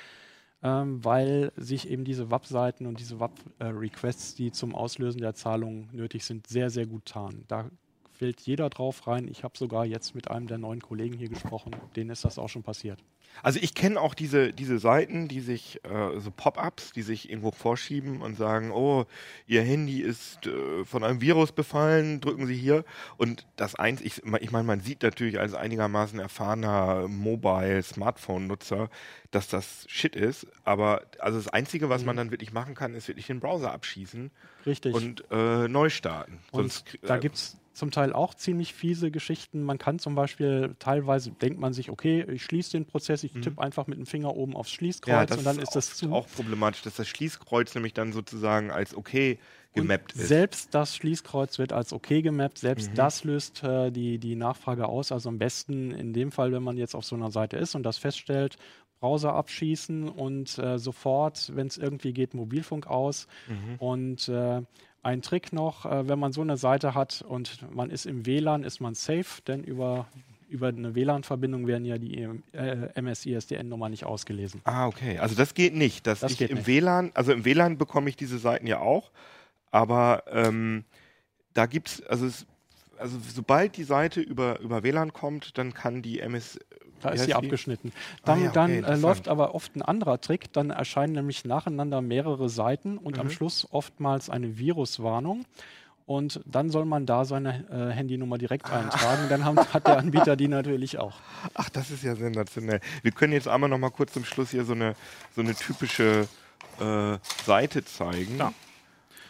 ähm, weil sich eben diese WAP-Seiten und diese WAP-Requests, die zum Auslösen der Zahlung nötig sind, sehr, sehr gut tarnen. Da fällt jeder drauf rein. Ich habe sogar jetzt mit einem der neuen Kollegen hier gesprochen, denen ist das auch schon passiert. Also ich kenne auch diese, diese Seiten, die sich, äh, so Pop-ups, die sich irgendwo vorschieben und sagen, oh, Ihr Handy ist äh, von einem Virus befallen, drücken Sie hier. Und das eins, ich, ich meine, man sieht natürlich als einigermaßen erfahrener Mobile-Smartphone-Nutzer, dass das Shit ist. Aber also das Einzige, was man dann wirklich machen kann, ist wirklich den Browser abschießen Richtig. und äh, neu starten. Und Sonst, da äh, gibt es zum Teil auch ziemlich fiese Geschichten. Man kann zum Beispiel, teilweise denkt man sich, okay, ich schließe den Prozess, ich tippe einfach mit dem Finger oben aufs Schließkreuz und dann ist das oft zu. auch problematisch, dass das Schließkreuz nämlich dann sozusagen als okay gemappt und ist. Selbst das Schließkreuz wird als okay gemappt, selbst Mhm. das löst äh, die, die Nachfrage aus. Also am besten in dem Fall, wenn man jetzt auf so einer Seite ist und das feststellt, Browser abschießen und äh, sofort, wenn es irgendwie geht, Mobilfunk aus. Mhm. Und äh, ein Trick noch, äh, wenn man so eine Seite hat und man ist im WLAN, ist man safe, denn über, über eine WLAN-Verbindung werden ja die äh, MSISDN-Nummer nicht ausgelesen. Ah, okay. Also das geht nicht. Dass Das ich im nicht. WLAN, also im WLAN bekomme ich diese Seiten ja auch, aber ähm, da gibt es, also, es- also sobald die Seite über, über WLAN kommt, dann kann die MS. Da wie ist sie abgeschnitten. Ah Dann, ja, okay, dann äh, läuft aber oft ein anderer Trick. Dann erscheinen nämlich nacheinander mehrere Seiten und Mhm. am Schluss oftmals eine Viruswarnung. Und dann soll man da seine äh, Handynummer direkt Ah. eintragen. Dann haben, hat der Anbieter die natürlich auch. Ach, das ist ja sensationell. Wir können jetzt einmal noch mal kurz zum Schluss hier so eine, so eine typische äh, Seite zeigen, Klar.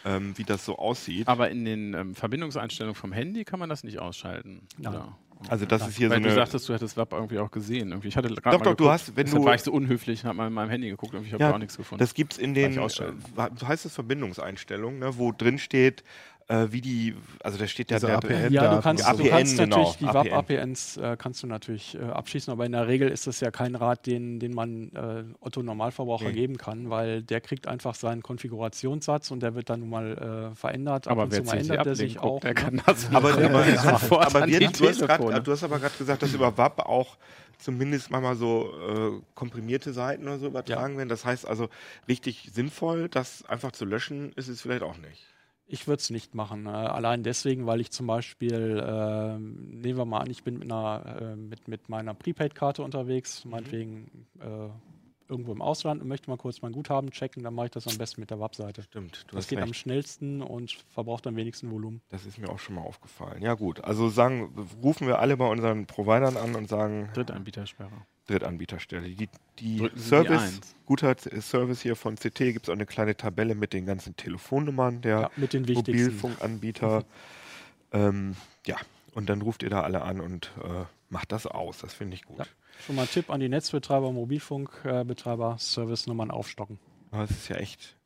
ähm, wie das so aussieht. Aber in den ähm, Verbindungseinstellungen vom Handy kann man das nicht ausschalten. Nein. Also das ist hier Weil so du eine. sagst, du hättest WAP irgendwie auch gesehen. Irgendwie. Ich hatte gerade Doch, doch, du hast, wenn Deshalb du- war ich so unhöflich und habe mal in meinem Handy geguckt und ich habe Ja, auch nichts gefunden. Das gibt es in den, äh, heißt es Verbindungseinstellungen, ne, wo drin steht, äh, wie die, also da steht ja der, APN. Ja, du kannst, APN, du kannst genau, natürlich die APN. WAP-APNs äh, kannst du natürlich äh, abschließen, aber in der Regel ist das ja kein Rat, den, den man äh, Otto Normalverbraucher Nee. geben kann, weil der kriegt einfach seinen Konfigurationssatz und der wird dann nun mal äh, verändert. Ab aber und wer mal ändert der sich guckt, auch. der ne? kann das Aber, nicht aber, wir, die du, hast grad, du hast aber gerade gesagt, dass über WAP auch zumindest manchmal so äh, komprimierte Seiten oder so übertragen werden. Das heißt also, richtig sinnvoll, das einfach zu löschen, ist es vielleicht auch nicht. Ich würde es nicht machen. Äh, allein deswegen, weil ich zum Beispiel, äh, nehmen wir mal an, ich bin mit, einer, äh, mit, mit meiner Prepaid-Karte unterwegs, meinetwegen äh, irgendwo im Ausland und möchte mal kurz mein Guthaben checken, dann mache ich das am besten mit der Webseite. Stimmt, du Das hast geht am recht. schnellsten und verbraucht am wenigsten Volumen. Das ist mir auch schon mal aufgefallen. Ja gut, also sagen, rufen wir alle bei unseren Providern an und sagen Drittanbietersperre. Drittanbieterstelle. Die, die die Service, Eins. guter Service hier von CT gibt es auch eine kleine Tabelle mit den ganzen Telefonnummern der Ja, mit den wichtigsten. Mobilfunkanbieter. ähm, ja, und dann ruft ihr da alle an und äh, macht das aus. Das finde ich gut. Ja. Schon mal ein Tipp an die Netzbetreiber, Mobilfunkbetreiber, Service-Nummern aufstocken. Es ist ja echt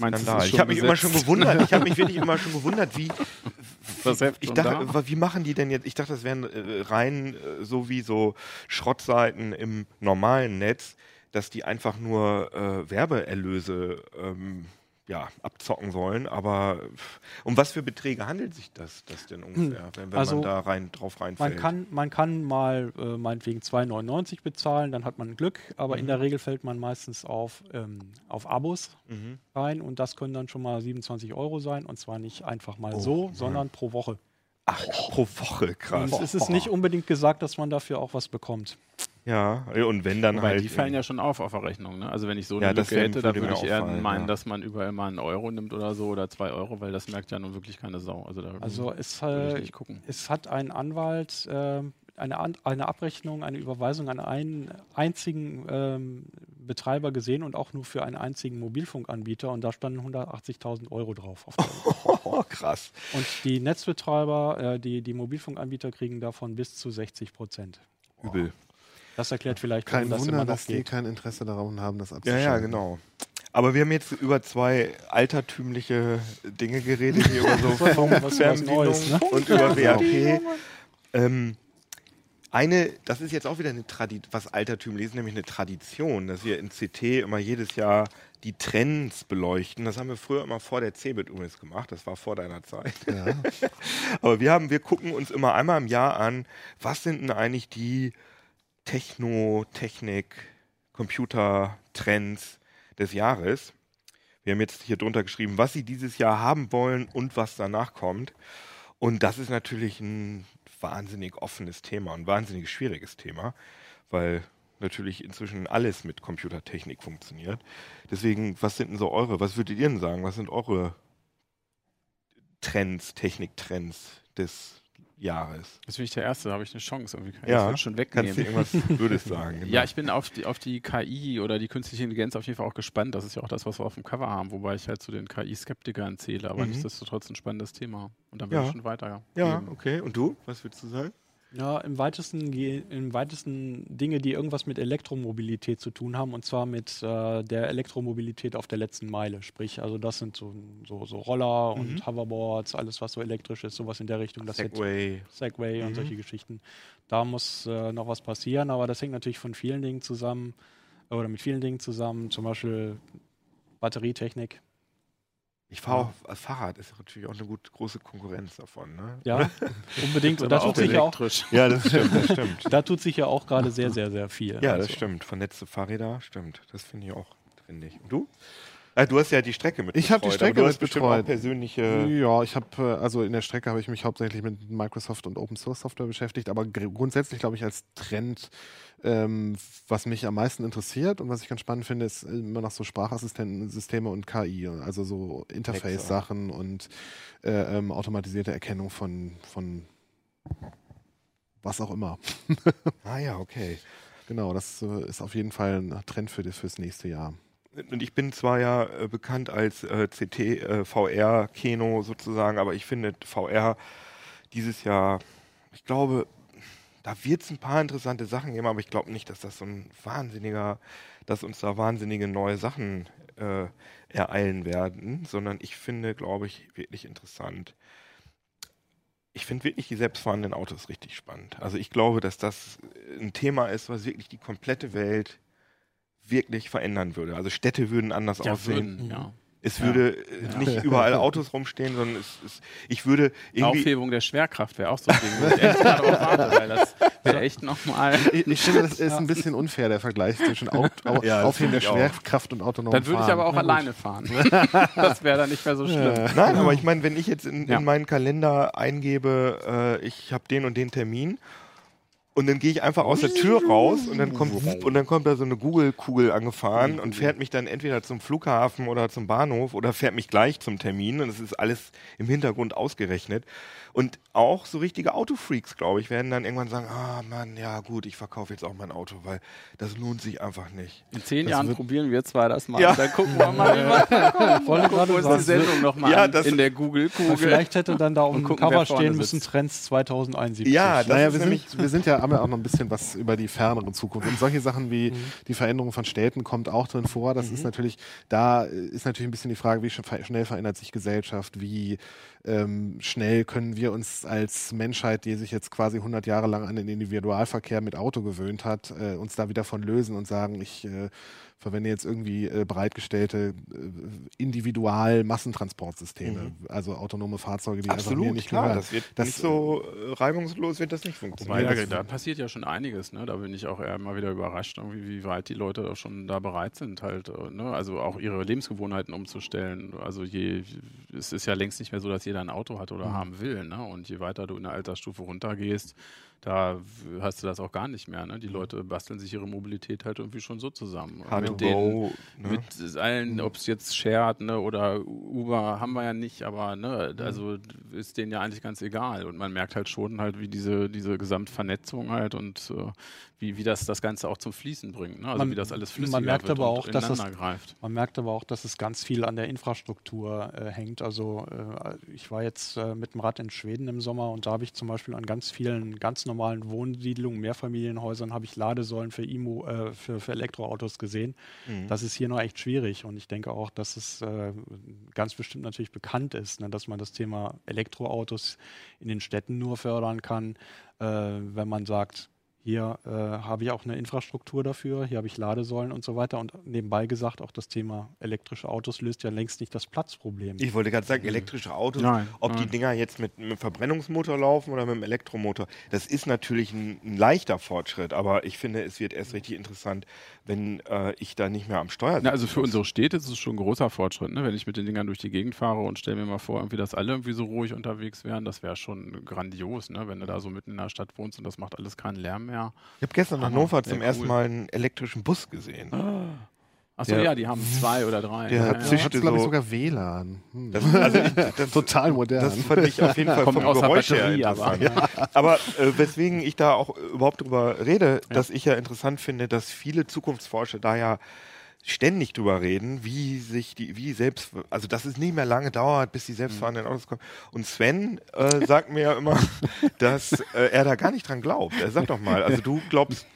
ein Meinst du, es Skandal. Ich habe mich immer schon gewundert, ich habe mich wirklich immer schon gewundert, wie, ich dachte, da? wie machen die denn jetzt? Ich dachte, das wären äh, rein äh, so wie so Schrottseiten im normalen Netz, dass die einfach nur äh, Werbeerlöse ähm, ja, abzocken sollen. Aber um was für Beträge handelt sich das, das denn ungefähr, wenn, wenn Also, man da rein drauf reinfällt? Man kann, man kann mal äh, meinetwegen 2,99 bezahlen, dann hat man Glück, aber in der Regel fällt man meistens auf, ähm, auf Abos Mhm. rein und das können dann schon mal 27 Euro sein und zwar nicht einfach mal so, sondern pro Woche. Ach, pro Woche, krass. Und es ist nicht unbedingt gesagt, dass man dafür auch was bekommt. Ja, und wenn dann Wobei, halt. die fallen ja schon auf auf der Rechnung. Ne? Also wenn ich so Ja, eine das Lücke hätte, dann würde ich eher auffallen, meinen, ja. dass man überall mal einen Euro nimmt oder so oder zwei Euro, weil das merkt ja nun wirklich keine Sau. Also da Also es, würde ich äh, nicht gucken. es hat ein Anwalt äh, eine, An eine Abrechnung, eine Überweisung an einen einzigen ähm, Betreiber gesehen und auch nur für einen einzigen Mobilfunkanbieter und da standen 180.000 Euro drauf. Auf der Oh, krass. und die Netzbetreiber, äh, die, die Mobilfunkanbieter kriegen davon bis zu 60 Prozent. Übel. Das erklärt vielleicht, Kein warum das Wunder, noch dass die geht. kein Interesse daran haben, das Ja, abzuschalten. ja, genau. Aber wir haben jetzt über zwei altertümliche Dinge geredet, hier über so Was- was Fernbedienung Neues, ne? und über WAP. Ähm, eine, das ist jetzt auch wieder eine was altertümliches, nämlich eine Tradition, dass wir in CT immer jedes Jahr die Trends beleuchten. Das haben wir früher immer vor der CeBIT übrigens gemacht, das war vor deiner Zeit. Ja. Aber wir haben, wir gucken uns immer einmal im Jahr an, was sind denn eigentlich die Techno, Technik, Computer-Trends des Jahres. Wir haben jetzt hier drunter geschrieben, was sie dieses Jahr haben wollen und was danach kommt. Und das ist natürlich ein wahnsinnig offenes Thema, ein wahnsinnig schwieriges Thema, weil natürlich inzwischen alles mit Computertechnik funktioniert. Deswegen, was sind denn so eure, was würdet ihr denn sagen, was sind eure Trends, Techniktrends des Jahres? Jetzt bin ich der Erste, da habe ich eine Chance. Irgendwie kann ich Ja, das schon Kannst du wegnehmen. irgendwas Würdes sagen? Genau. Ja, ich bin auf die, auf die KI oder die künstliche Intelligenz auf jeden Fall auch gespannt. Das ist ja auch das, was wir auf dem Cover haben, wobei ich halt zu den KI-Skeptikern zähle, aber Mhm. nichtsdestotrotz ein spannendes Thema. Und dann Ja. will ich schon weiter. ja, okay. Und du? Was würdest du sagen? Ja, im weitesten, im weitesten Dinge, die irgendwas mit Elektromobilität zu tun haben, und zwar mit äh, der Elektromobilität auf der letzten Meile. Sprich, also das sind so, so, so Roller Mhm. und Hoverboards, alles was so elektrisch ist, sowas in der Richtung. Das Segway. Segway Mhm. und solche Geschichten. Da muss äh, noch was passieren, aber das hängt natürlich von vielen Dingen zusammen äh, oder mit vielen Dingen zusammen, zum Beispiel Batterietechnik. Ich fahre auch, Fahrrad ist natürlich auch eine gut, große Konkurrenz davon. Ne? Ja, unbedingt. Und da tut, sich ja auch, elektrisch. Ja, das stimmt, das stimmt. da tut sich ja auch gerade sehr, sehr, sehr viel. Ja, das Also, stimmt. Vernetzte Fahrräder, stimmt. Das finde ich auch trendig. Und du? Ah, du hast ja die Strecke mit Ich hab die Strecke aber du hast bestimmt betreut. auch persönliche. Ja, ich habe, also in der Strecke habe ich mich hauptsächlich mit Microsoft und Open Source Software beschäftigt, aber gr- grundsätzlich glaube ich als Trend, ähm, was mich am meisten interessiert und was ich ganz spannend finde, ist immer noch so Sprachassistentensysteme und KI, also so Interface-Sachen und äh, ähm, automatisierte Erkennung von, von was auch immer. Ah ja, okay. Genau, das äh, ist auf jeden Fall ein Trend für das, fürs nächste Jahr. Und ich bin zwar ja äh, bekannt als äh, CT, äh, VR, Keno sozusagen, aber ich finde VR dieses Jahr, ich glaube, da wird es ein paar interessante Sachen geben, aber ich glaube nicht, dass das so ein wahnsinniger, dass uns da wahnsinnige neue Sachen äh, ereilen werden, sondern ich finde, glaube ich, wirklich interessant. Ich finde wirklich die selbstfahrenden Autos richtig spannend. Also ich glaube, dass das ein Thema ist, was wirklich die komplette Welt wirklich verändern würde. Also Städte würden anders Ja, aussehen. würden, ja. Es Ja. würde äh, nicht überall Autos rumstehen, sondern es, es, ich würde irgendwie. Aufhebung der Schwerkraft wäre auch so ein Ding, ich echt warte, weil das wäre echt nochmal. Ich, ich finde, das ist ein bisschen unfair, der Vergleich zwischen Au Au Ja, Aufheben der ich auch. Schwerkraft und autonom Dann würde ich aber auch alleine fahren. das wäre dann nicht mehr so schlimm. Nein, aber ich meine, wenn ich jetzt in, Ja. in meinen Kalender eingebe, äh, ich habe den und den Termin und dann gehe ich einfach aus der Tür raus und dann kommt und dann kommt da so eine Google-Kugel angefahren und fährt mich dann entweder zum Flughafen oder zum Bahnhof oder fährt mich gleich zum Termin und es ist alles im Hintergrund ausgerechnet. Und auch so richtige Autofreaks, glaube ich, werden dann irgendwann sagen, ah Mann, ja gut, ich verkaufe jetzt auch mein Auto, weil das lohnt sich einfach nicht. In zehn Das Jahren wird- probieren wir zwei das mal. Ja. Dann gucken wir mal, wie wir Gucken uns die Sendung nochmal Ja, an das- in der Google-Kugel. Vielleicht hätte dann da um ein gucken, Cover stehen müssen, sitzt. Trends 2071. Ja, das naja, ist wir nämlich sind, wir sind ja, haben ja auch noch ein bisschen was über die fernere Zukunft. Und solche Sachen wie Mhm. die Veränderung von Städten kommt auch drin vor. Das ist natürlich, da ist natürlich ein bisschen die Frage, wie schnell verändert sich Gesellschaft, wie ähm, schnell können wir uns als Menschheit, die sich jetzt quasi 100 Jahre lang an den Individualverkehr mit Auto gewöhnt hat, äh, uns da wieder von lösen und sagen, ich äh, verwende jetzt irgendwie äh, bereitgestellte äh, Individual-Massentransportsysteme, also autonome Fahrzeuge, die einfach mir Absolut, nicht klar, gehören. das wird Das, nicht so äh, reibungslos wird das nicht Wobei, funktionieren. da, Das- da passiert ja schon einiges, ne? Da bin ich auch eher mal wieder überrascht, irgendwie, wie weit die Leute auch schon da bereit sind, halt, äh, ne? Also auch ihre Lebensgewohnheiten umzustellen. Also je, es ist ja längst nicht mehr so, dass jeder ein Auto hat oder haben will, ne? Und je weiter du in der Altersstufe runtergehst, da hast du das auch gar nicht mehr. Ne? Die Leute basteln sich ihre Mobilität halt irgendwie schon so zusammen. Hard mit den, go, ne? mit allen, ob es jetzt Shared ne, oder Uber haben wir ja nicht, aber ne, Mhm. also ist denen ja eigentlich ganz egal. Und man merkt halt schon halt, wie diese, diese Gesamtvernetzung halt und äh, wie, wie das das Ganze auch zum Fließen bringt. Ne? Also Man- wie das alles man flüssiger merkt wird aber und auch, dass das- ineinander greift. Man merkt aber auch, dass es ganz viel an der Infrastruktur äh, hängt. Also äh, ich war jetzt äh, mit dem Rad in Schweden im Sommer und da habe ich zum Beispiel an ganz vielen ganz normalen Wohnsiedlungen, Mehrfamilienhäusern, habe ich Ladesäulen für, Imo, äh, für, für Elektroautos gesehen. Mhm. Das ist hier noch echt schwierig und ich denke auch, dass es äh, ganz bestimmt natürlich bekannt ist, ne, dass man das Thema Elektroautos in den Städten nur fördern kann, äh, wenn man sagt, hier äh, habe ich auch eine Infrastruktur dafür, hier habe ich Ladesäulen und so weiter. Und nebenbei gesagt, auch das Thema elektrische Autos löst ja längst nicht das Platzproblem. Ich wollte gerade sagen, elektrische Autos, Nein, ob die nein. Dinger jetzt mit einem Verbrennungsmotor laufen oder mit einem Elektromotor, das ist natürlich ein, ein leichter Fortschritt, aber ich finde, es wird erst richtig interessant, wenn äh, ich da nicht mehr am Steuer sitze. Also für unsere Städte ist es schon ein großer Fortschritt, ne? wenn ich mit den Dingern durch die Gegend fahre und stelle mir mal vor, irgendwie, dass alle irgendwie so ruhig unterwegs wären, das wäre schon grandios, ne? wenn du da so mitten in der Stadt wohnst und das macht alles keinen Lärm mehr. Ich habe gestern in Hannover zum cool. ersten Mal einen elektrischen Bus gesehen. Achso, Der- ja, die haben zwei oder drei. Der ja, hat ja. hat, glaube ich, so- sogar WLAN. Hm. Das, also ich, das, Total modern. Das fand ich auf jeden Fall vom Geräusch her Batterie, aber- interessant. Aber äh, weswegen ich da auch überhaupt drüber rede, dass ich ja interessant finde, dass viele Zukunftsforscher da ja ständig drüber reden, wie sich die, wie selbst, also dass es nicht mehr lange dauert, bis die selbstfahrenden Autos kommen. Und Sven äh, sagt mir ja immer, dass äh, er da gar nicht dran glaubt. Er sagt doch mal, also du glaubst,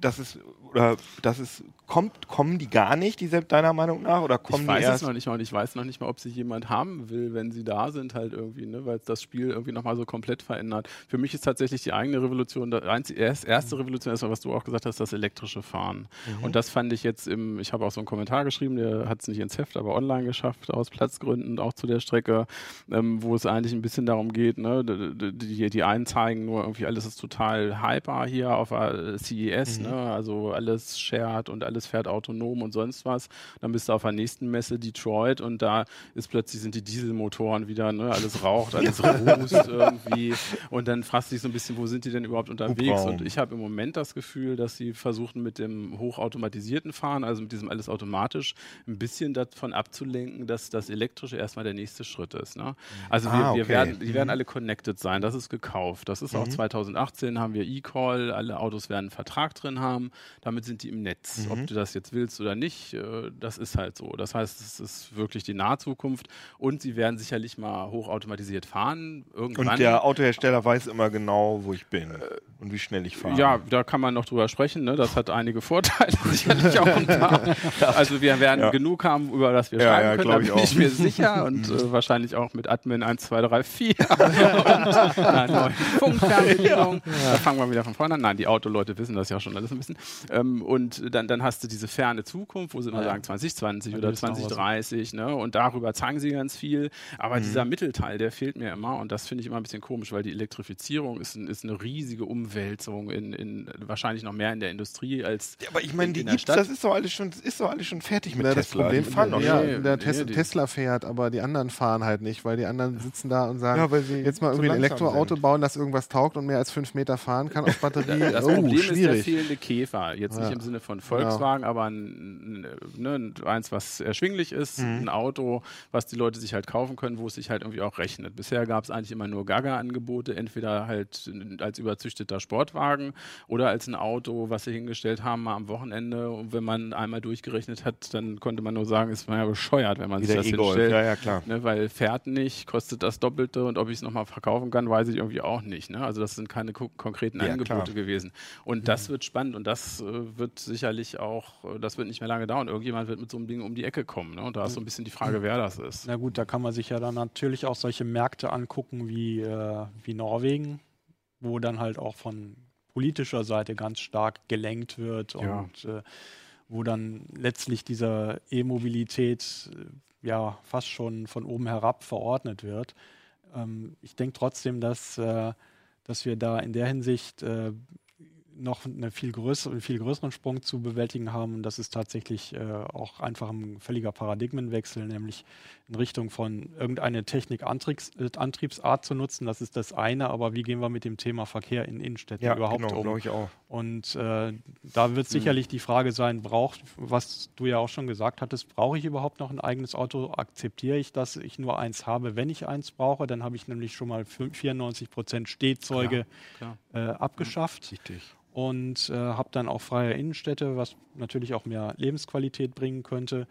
dass es oder dass es kommt, kommen die gar nicht, die deiner Meinung nach, oder kommen Ich weiß die es erst? noch nicht mal und ich weiß noch nicht mal, ob sich jemand haben will, wenn sie da sind, halt irgendwie, ne? weil es das Spiel irgendwie nochmal so komplett verändert. Für mich ist tatsächlich die eigene Revolution, das erst, erste Revolution ist, was du auch gesagt hast, das elektrische Fahren. Und das fand ich jetzt im, ich habe auch so einen Kommentar geschrieben, der hat es nicht ins Heft, aber online geschafft, aus Platzgründen, auch zu der Strecke, ähm, wo es eigentlich ein bisschen darum geht, ne? d- d- die, die einen zeigen nur irgendwie, alles ist total hyper hier auf CES, ne? also alles shared und alles fährt autonom und sonst was. Dann bist du auf der nächsten Messe Detroit und da ist plötzlich sind die Dieselmotoren wieder, ne? alles raucht, alles rußt irgendwie. Und dann fragst du dich so ein bisschen, wo sind die denn überhaupt unterwegs? Hubraum. Und ich habe im Moment das Gefühl, dass sie versuchen mit dem hochautomatisierten Fahren, also mit diesem alles automatisch, ein bisschen davon abzulenken, dass das elektrische erstmal der nächste Schritt ist. Ne? Also wir, Ah, wir okay. werden, die werden alle connected sein, das ist gekauft. Das ist Mhm. auch 2018 haben wir E-Call, alle Autos werden einen Vertrag drin haben, damit sind die im Netz. Mhm. Ob du das jetzt willst oder nicht, äh, das ist halt so. Das heißt, es ist wirklich die Nahzukunft und sie werden sicherlich mal hochautomatisiert fahren. Irgendwann. Und der Autohersteller weiß immer genau, wo ich bin und wie schnell ich fahre. Ja, da kann man noch drüber sprechen. Ne? Das hat einige Vorteile sicherlich auch ein paar. Also wir werden Ja. genug haben, über das wir Ja, schreiben ja, können, da ich bin auch. ich mir sicher. Und äh, wahrscheinlich auch mit Admin 1, 2, 3, 4 und einer neuen Funkfernbedienung. Da fangen wir wieder von vorne an. Nein, die Autoleute wissen das ja schon alles ein bisschen. Ähm, und dann, dann hast du diese ferne Zukunft, wo sie immer Ja. sagen 2020 Ja, oder die wissen auch, was- 2030. Ne? Und darüber zeigen sie ganz viel. Aber Mhm. dieser Mittelteil, der fehlt mir immer. Und das finde ich immer ein bisschen komisch, weil die Elektrifizierung ist, ein, ist eine riesige Umwelt. Umwälzung in, in wahrscheinlich noch mehr in der Industrie als Ja, aber ich meine, in, die gibt's, Stadt. das ist doch alles schon, das ist doch alles schon fertig mit das Tesla. Problem die fahren doch ja, schon. der Nee, Tes die- Tesla fährt, aber die anderen fahren halt nicht, weil die anderen sitzen da und sagen, Ja, weil sie jetzt mal irgendwie ein Elektroauto sind. bauen, das irgendwas taugt und mehr als fünf Meter fahren kann auf Batterie. Das oh, Problem ist der schwierig. fehlende Käfer. Jetzt nicht Ja. im Sinne von Volkswagen, aber ein, ne, eins, was erschwinglich ist, Mhm. ein Auto, was die Leute sich halt kaufen können, wo es sich halt irgendwie auch rechnet. Bisher gab es eigentlich immer nur Gaga-Angebote, entweder halt als überzüchteter Sportwagen oder als ein Auto, was sie hingestellt haben mal am Wochenende. Und wenn man einmal durchgerechnet hat, dann konnte man nur sagen, es war ja bescheuert, wenn man Wie sich das E-Golf. hinstellt. Ja, ja, klar. Ne, weil fährt nicht, kostet das Doppelte und ob ich es nochmal verkaufen kann, weiß ich irgendwie auch nicht. Ne? Also das sind keine ko konkreten Ja, Angebote klar. gewesen. Und das wird spannend und das äh, wird sicherlich auch, äh, das wird nicht mehr lange dauern. Irgendjemand wird mit so einem Ding um die Ecke kommen. Ne? Und da ist so ein bisschen die Frage, wer das ist. Na gut, da kann man sich ja dann natürlich auch solche Märkte angucken wie, äh, wie Norwegen, wo dann halt auch von politischer Seite ganz stark gelenkt wird Ja. und äh, wo dann letztlich diese E-Mobilität äh, ja fast schon von oben herab verordnet wird. Ähm, ich denke trotzdem, dass, äh, dass wir da in der Hinsicht äh, noch eine viel größere, einen viel größeren Sprung zu bewältigen haben. Und das ist tatsächlich äh, auch einfach ein völliger Paradigmenwechsel, nämlich in Richtung von irgendeine Technik-Antriebs- äh, zu nutzen. Das ist das eine, aber wie gehen wir mit dem Thema Verkehr in Innenstädten Ja, überhaupt genau, um? ich auch. Und äh, da wird sicherlich die Frage sein, braucht, was du ja auch schon gesagt hattest, brauche ich überhaupt noch ein eigenes Auto? Akzeptiere ich, dass ich nur eins habe, wenn ich eins brauche? Dann habe ich nämlich schon mal fün- 94 Prozent Stehzeuge klar. äh, abgeschafft Richtig. Und äh, habe dann auch freie Innenstädte, was natürlich auch mehr Lebensqualität bringen könnte.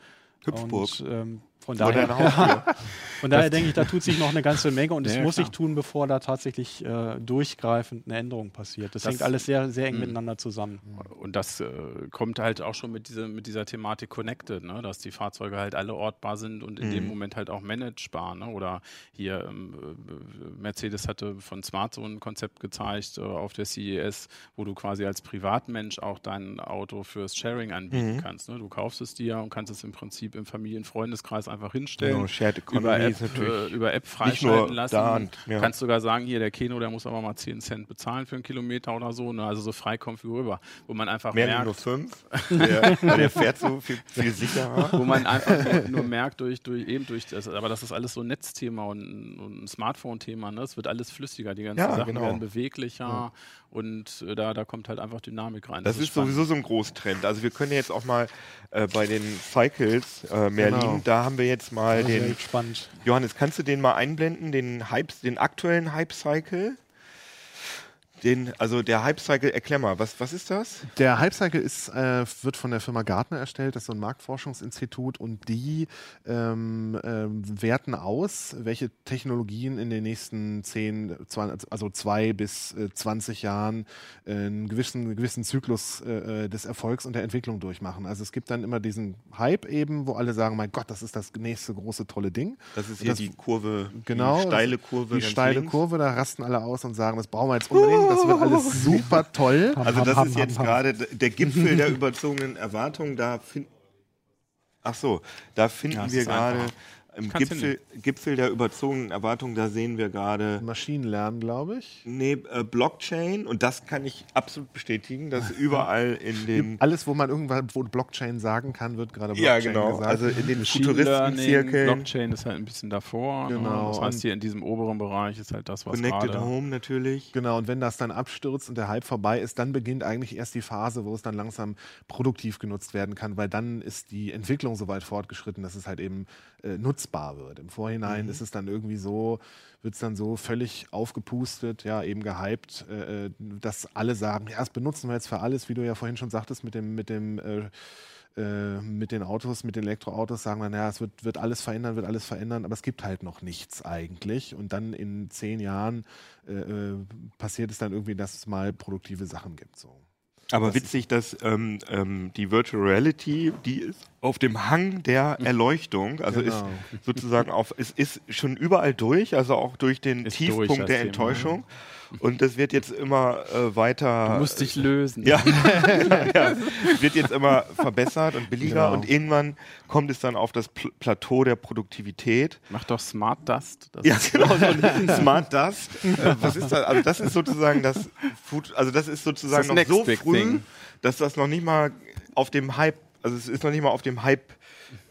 Hüpfburg. Und, ähm, von daher, Haustür. von daher denke ich, da tut sich noch eine ganze Menge und das Ja, muss klar. sich tun, bevor da tatsächlich äh, durchgreifend eine Änderung passiert. Das, Das- hängt alles sehr, sehr eng Mhm. miteinander zusammen. Und das äh, kommt halt auch schon mit, diese, mit dieser Thematik Connected, ne? dass die Fahrzeuge halt alle ortbar sind und in dem Mhm. Moment halt auch managebar. Ne? Oder hier ähm, äh, Mercedes hatte von Smart so ein Konzept gezeigt äh, auf der CES, wo du quasi als Privatmensch auch dein Auto fürs Sharing anbieten Mhm. kannst. Ne? Du kaufst es dir und kannst es im Prinzip im Familien-Freundeskreis einfach hinstellen. Genau, Shared über Economy App, ist natürlich äh, über App freischalten lassen. da ja. Kannst sogar sagen, hier der Keno, der muss aber mal 10 Cent bezahlen für einen Kilometer oder so. Ne? Also so frei konfigurierbar, wo man einfach mehr merkt, nur fünf. Der, weil der fährt so viel, viel sicherer. wo man einfach nur, nur merkt durch, durch eben durch das, aber das ist alles so ein Netzthema und, und ein Smartphone-Thema, ne? Es wird alles flüssiger, die ganzen Ja, Sachen genau. werden beweglicher und äh, da, da kommt halt einfach Dynamik rein. Das, ist spannend. sowieso so ein Großtrend. Also wir können jetzt auch mal äh, bei den Cycles äh, Merlin, Genau. da haben wir jetzt mal Das ist den. Johannes, kannst du den mal einblenden, den Hype, den aktuellen Hype Cycle? Den, also der Hype Cycle, erklär mal, was, was ist das? Der Hypecycle ist, äh, wird von der Firma Gartner erstellt, das ist so ein Marktforschungsinstitut und die ähm, ähm, werten aus, welche Technologien in den nächsten 10, 20, also zwei bis äh, 20 Jahren äh, einen gewissen, einen gewissen Zyklus äh, äh, des Erfolgs und der Entwicklung durchmachen. Also es gibt dann immer diesen Hype eben, wo alle sagen, mein Gott, das ist das nächste große tolle Ding. Das ist hier Das- die Kurve, Genau, die steile Kurve. Die steile links. Kurve, da rasten alle aus und sagen, das brauchen wir jetzt unbedingt, das wird alles super toll. Also das ist jetzt gerade der Gipfel der überzogenen Erwartungen. Da finden. Ach so, da finden Ja, wir gerade. Im Gipfel, Gipfel der überzogenen Erwartungen. Da sehen wir gerade Maschinenlernen, glaube ich. nee, äh, Blockchain und das kann ich absolut bestätigen, dass überall in den Alles, wo man irgendwann wo Blockchain sagen kann, wird gerade Blockchain ja genau, gesagt. also in den Futuristenzirkeln. Blockchain ist halt ein bisschen davor. Genau, Ne? Das heißt, hier in diesem oberen Bereich ist halt das, was Connected gerade... Home natürlich. Genau, und wenn das dann abstürzt und der Hype vorbei ist, dann beginnt eigentlich erst die Phase, wo es dann langsam produktiv genutzt werden kann, weil dann ist die Entwicklung so weit fortgeschritten, dass es halt eben äh, nutzbar wird. Im Vorhinein ist es dann irgendwie so, wird es dann so völlig aufgepustet, ja, eben gehypt, äh, äh, dass alle sagen, ja, das benutzen wir jetzt für alles, wie du ja vorhin schon sagtest, mit dem, mit dem äh, äh, mit den Autos, mit den Elektroautos sagen wir, naja, es wird, wird alles verändern, wird alles verändern, aber es gibt halt noch nichts eigentlich. Und dann in zehn Jahren äh, äh, passiert es dann irgendwie, dass es mal produktive Sachen gibt. So. Aber witzig, dass ähm, ähm, die Virtual Reality, die ist auf dem Hang der Erleuchtung, also Genau. ist sozusagen auf, es ist schon überall durch, also auch durch den Ist Tiefpunkt durch, der Thema. Und das wird jetzt immer äh, weiter. Du musst dich lösen. Ja, ja, wird jetzt immer verbessert und billiger Genau. und irgendwann kommt es dann auf das Pl Plateau der Produktivität. Mach doch Smart Dust. Das Ja, genau, so ein Smart Dust. Äh, Was ist das? Also das ist sozusagen das Food, also das ist sozusagen Das noch so früh, thing. dass das noch nicht mal auf dem Hype, also es ist noch nicht mal auf dem Hype,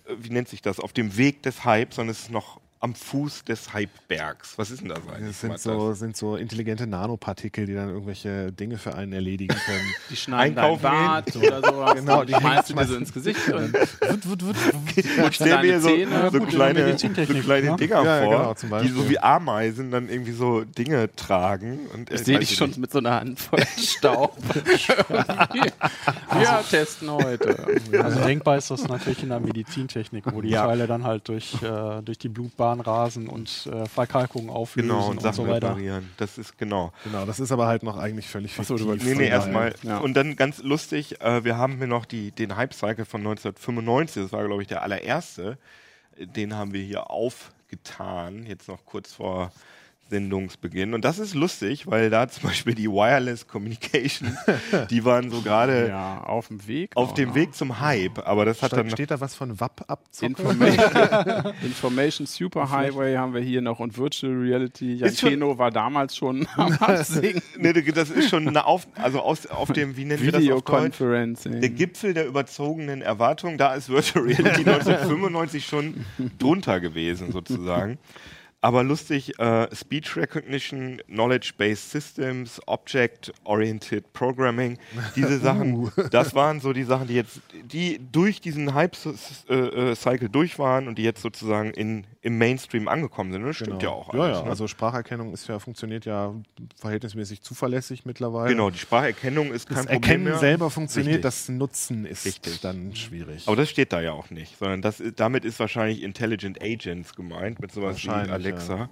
äh, wie nennt sich das, auf dem Weg des Hypes, sondern es ist noch am Fuß des Hypebergs. Was ist denn das eigentlich? Das sind so, Dust? sind so intelligente Nanopartikel, die dann irgendwelche Dinge für einen erledigen können. Die schneiden dein Einkaufen Bart oder sowas. Genau, die schmeißt du dir so ins Gesicht und Wut, wut, wut. Ich stelle mir so, Zähne, so, gut, kleine, so kleine ne? Dinger Ja, vor, genau, die so wie Ameisen dann irgendwie so Dinge tragen. Und, äh, ich sehe dich ich schon nicht. mit so einer Handvoll Staub. ja, testen heute. Also denkbar ist das natürlich in der Medizintechnik, wo die. Teile dann halt durch, äh, durch die Blutbahn rasen und äh, Verkalkungen auflösen Genau, und und, Sachen so weiter. reparieren. Das ist genau. Genau, das ist aber halt noch eigentlich völlig Ach so, du fiktiv. wolltest- Nee, nee, erstmal. Ja. Und dann ganz lustig, äh, wir haben hier noch die, den Hype-Cycle von 1995, das war, glaube ich, der allererste. Den haben wir hier aufgetan, jetzt noch kurz vor Sendungsbeginn. Und das ist lustig, weil da zum Beispiel die Wireless Communication, die waren so gerade Ja, auf dem Weg. auf dem ne? Weg zum Hype. Aber das hat Steht, dann steht da was von WAP-Abzocke? Information, Information Superhighway haben wir hier noch und Virtual Reality. Jan Ist schon- Keno war damals schon am Absingen. Nee, das ist schon eine auf, also aus, auf dem, wie nennen wir das auf. Der Gipfel der überzogenen Erwartungen, da ist Virtual Reality 1995 schon drunter gewesen, sozusagen. Aber lustig, äh, Speech Recognition, Knowledge-Based Systems, Object-Oriented Programming, diese Sachen, das waren so die Sachen, die jetzt, die durch diesen Hype-Cycle durch waren und die jetzt sozusagen in, im Mainstream angekommen sind. Das stimmt ja auch. Genau. Ja, ja, ne? also Spracherkennung ist ja, funktioniert ja verhältnismäßig zuverlässig mittlerweile. Genau, die Spracherkennung ist kein Das Problem Erkennen mehr. selber funktioniert, Richtig. das Nutzen ist Richtig. dann schwierig. Aber das steht da ja auch nicht, sondern das, damit ist wahrscheinlich Intelligent Agents gemeint, mit sowas wie Wahrscheinlich, Alexa.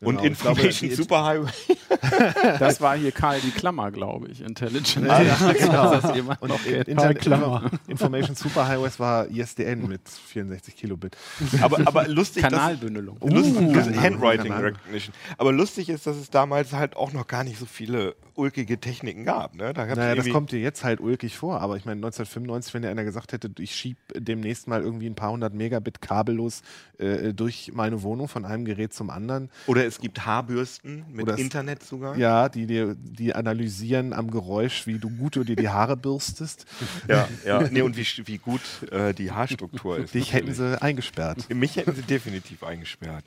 Genau, Und glaube, Information die- Superhighway. Das war hier Karl die Klammer, glaube ich. Intelligent. Ja, ja, genau. Und noch in- kennt. Internet Klammer. Information Superhighways war ISDN mit 64 Kilobit. Aber, aber lustig, Kanalbündelung. lustig Uh, Handwriting. Recognition. Aber lustig ist, dass es damals halt auch noch gar nicht so viele ulkige Techniken gab. Ne? Da Naja, das kommt dir jetzt halt ulkig vor, aber ich meine 1995, wenn dir einer gesagt hätte, ich schieb demnächst mal irgendwie ein paar hundert Megabit kabellos äh, durch meine Wohnung von einem Gerät zum anderen, Oder es gibt Haarbürsten mit Oder es- Internetzugang. ja, die dir, die analysieren am Geräusch, wie du gut du dir die Haare bürstest, ja, ja. Nee, und wie, wie gut äh, die Haarstruktur ist. dich hätten sie eingesperrt. Mich hätten sie definitiv eingesperrt.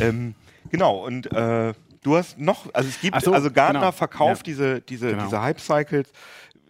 Ähm, genau, und äh, du hast noch, also es gibt, so, also Gartner genau. verkauft Ja. diese, diese, Genau. diese Hype-Cycles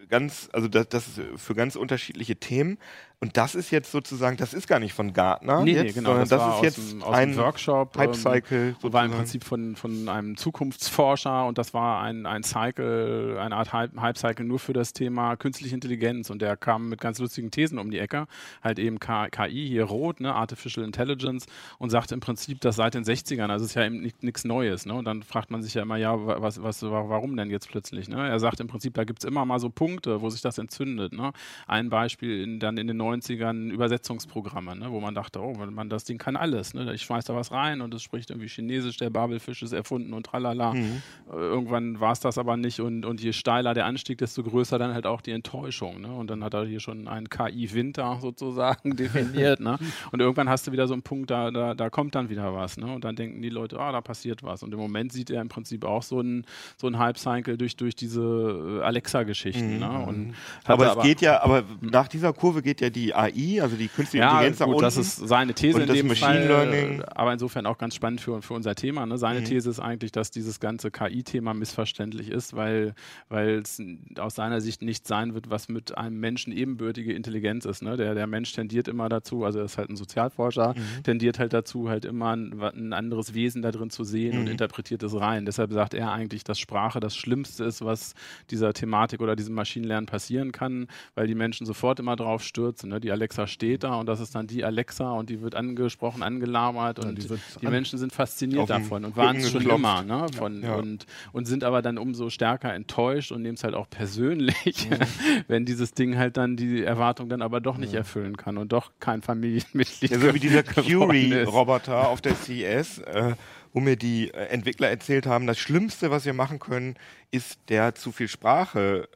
ganz, also das, das für ganz unterschiedliche Themen. Und das ist jetzt sozusagen, das ist gar nicht von Gartner, Nee, jetzt, nee, genau. sondern Das, das, ist jetzt dem, aus ein Workshop. ähm, Hype-Cycle. war im. Prinzip von, von einem Zukunftsforscher und das war ein, ein Cycle, eine Art Hype- Hype-Cycle nur für das Thema künstliche Intelligenz und der kam mit ganz lustigen Thesen um die Ecke, halt eben KI, hier rot, ne, Artificial Intelligence und sagt im Prinzip, dass seit den 60ern, also ist ja eben nichts Neues, ne, und dann fragt man sich ja immer, ja, wa- was, was, wa- warum denn jetzt plötzlich, ne? Er sagt im Prinzip, da gibt es immer mal so Punkte, wo sich das entzündet, ne. Ein Beispiel in, dann in den 90ern Übersetzungsprogramme, ne, wo man dachte, oh, man, das Ding kann alles, ne, ich schmeiß da was rein und es spricht irgendwie Chinesisch, der Babelfisch ist erfunden und tralala. Mhm. Äh, Irgendwann war es das aber nicht und, und je steiler der Anstieg, desto größer dann halt auch die Enttäuschung. Ne? Und dann hat er hier schon einen KI-Winter sozusagen definiert. Ne? Und irgendwann hast du wieder so einen Punkt, da, da, da kommt dann wieder was. Ne? Und dann denken die Leute, ah, da passiert was. Und im Moment sieht er im Prinzip auch so einen so einen Hype-Cycle durch, durch diese äh, Alexa-Geschichten. Ne? Und aber es geht ja, aber nach dieser Kurve geht ja die AI, also die künstliche ja, Intelligenz gut, unten. das ist seine These in dem Machine Fall, Learning. äh, aber insofern auch ganz spannend für, für unser Thema. Ne? Seine Mhm. These ist eigentlich, dass dieses ganze KI-Thema missverständlich ist, weil es aus seiner Sicht nicht sein wird, was mit einem Menschen ebenbürtige Intelligenz ist. Ne? Der, der Mensch tendiert immer dazu, also er ist halt ein Sozialforscher, Mhm. tendiert halt dazu, halt immer ein, ein anderes Wesen da drin zu sehen Mhm. und interpretiert es rein. Deshalb sagt er eigentlich, dass Sprache das Schlimmste ist, was dieser Thematik oder diesem Maschinenlernen passieren kann, weil die Menschen sofort immer drauf stürzen. Ne? Die Alexa steht da und das ist dann die Alexa und die wird angesprochen, angelabert und die die, die an- Menschen sind fasziniert davon und waren es schon geklopft. immer. Ne? Von, Ja. und, und sind aber dann umso stärker enttäuscht und nehmen es halt auch persönlich, wenn dieses Ding halt dann die Erwartung dann aber doch nicht erfüllen kann und doch kein Familienmitglied Ja, so wie dieser. Curie-Roboter auf der CES, äh, wo mir die Entwickler erzählt haben, das Schlimmste, was wir machen können, ist der zu viel Sprache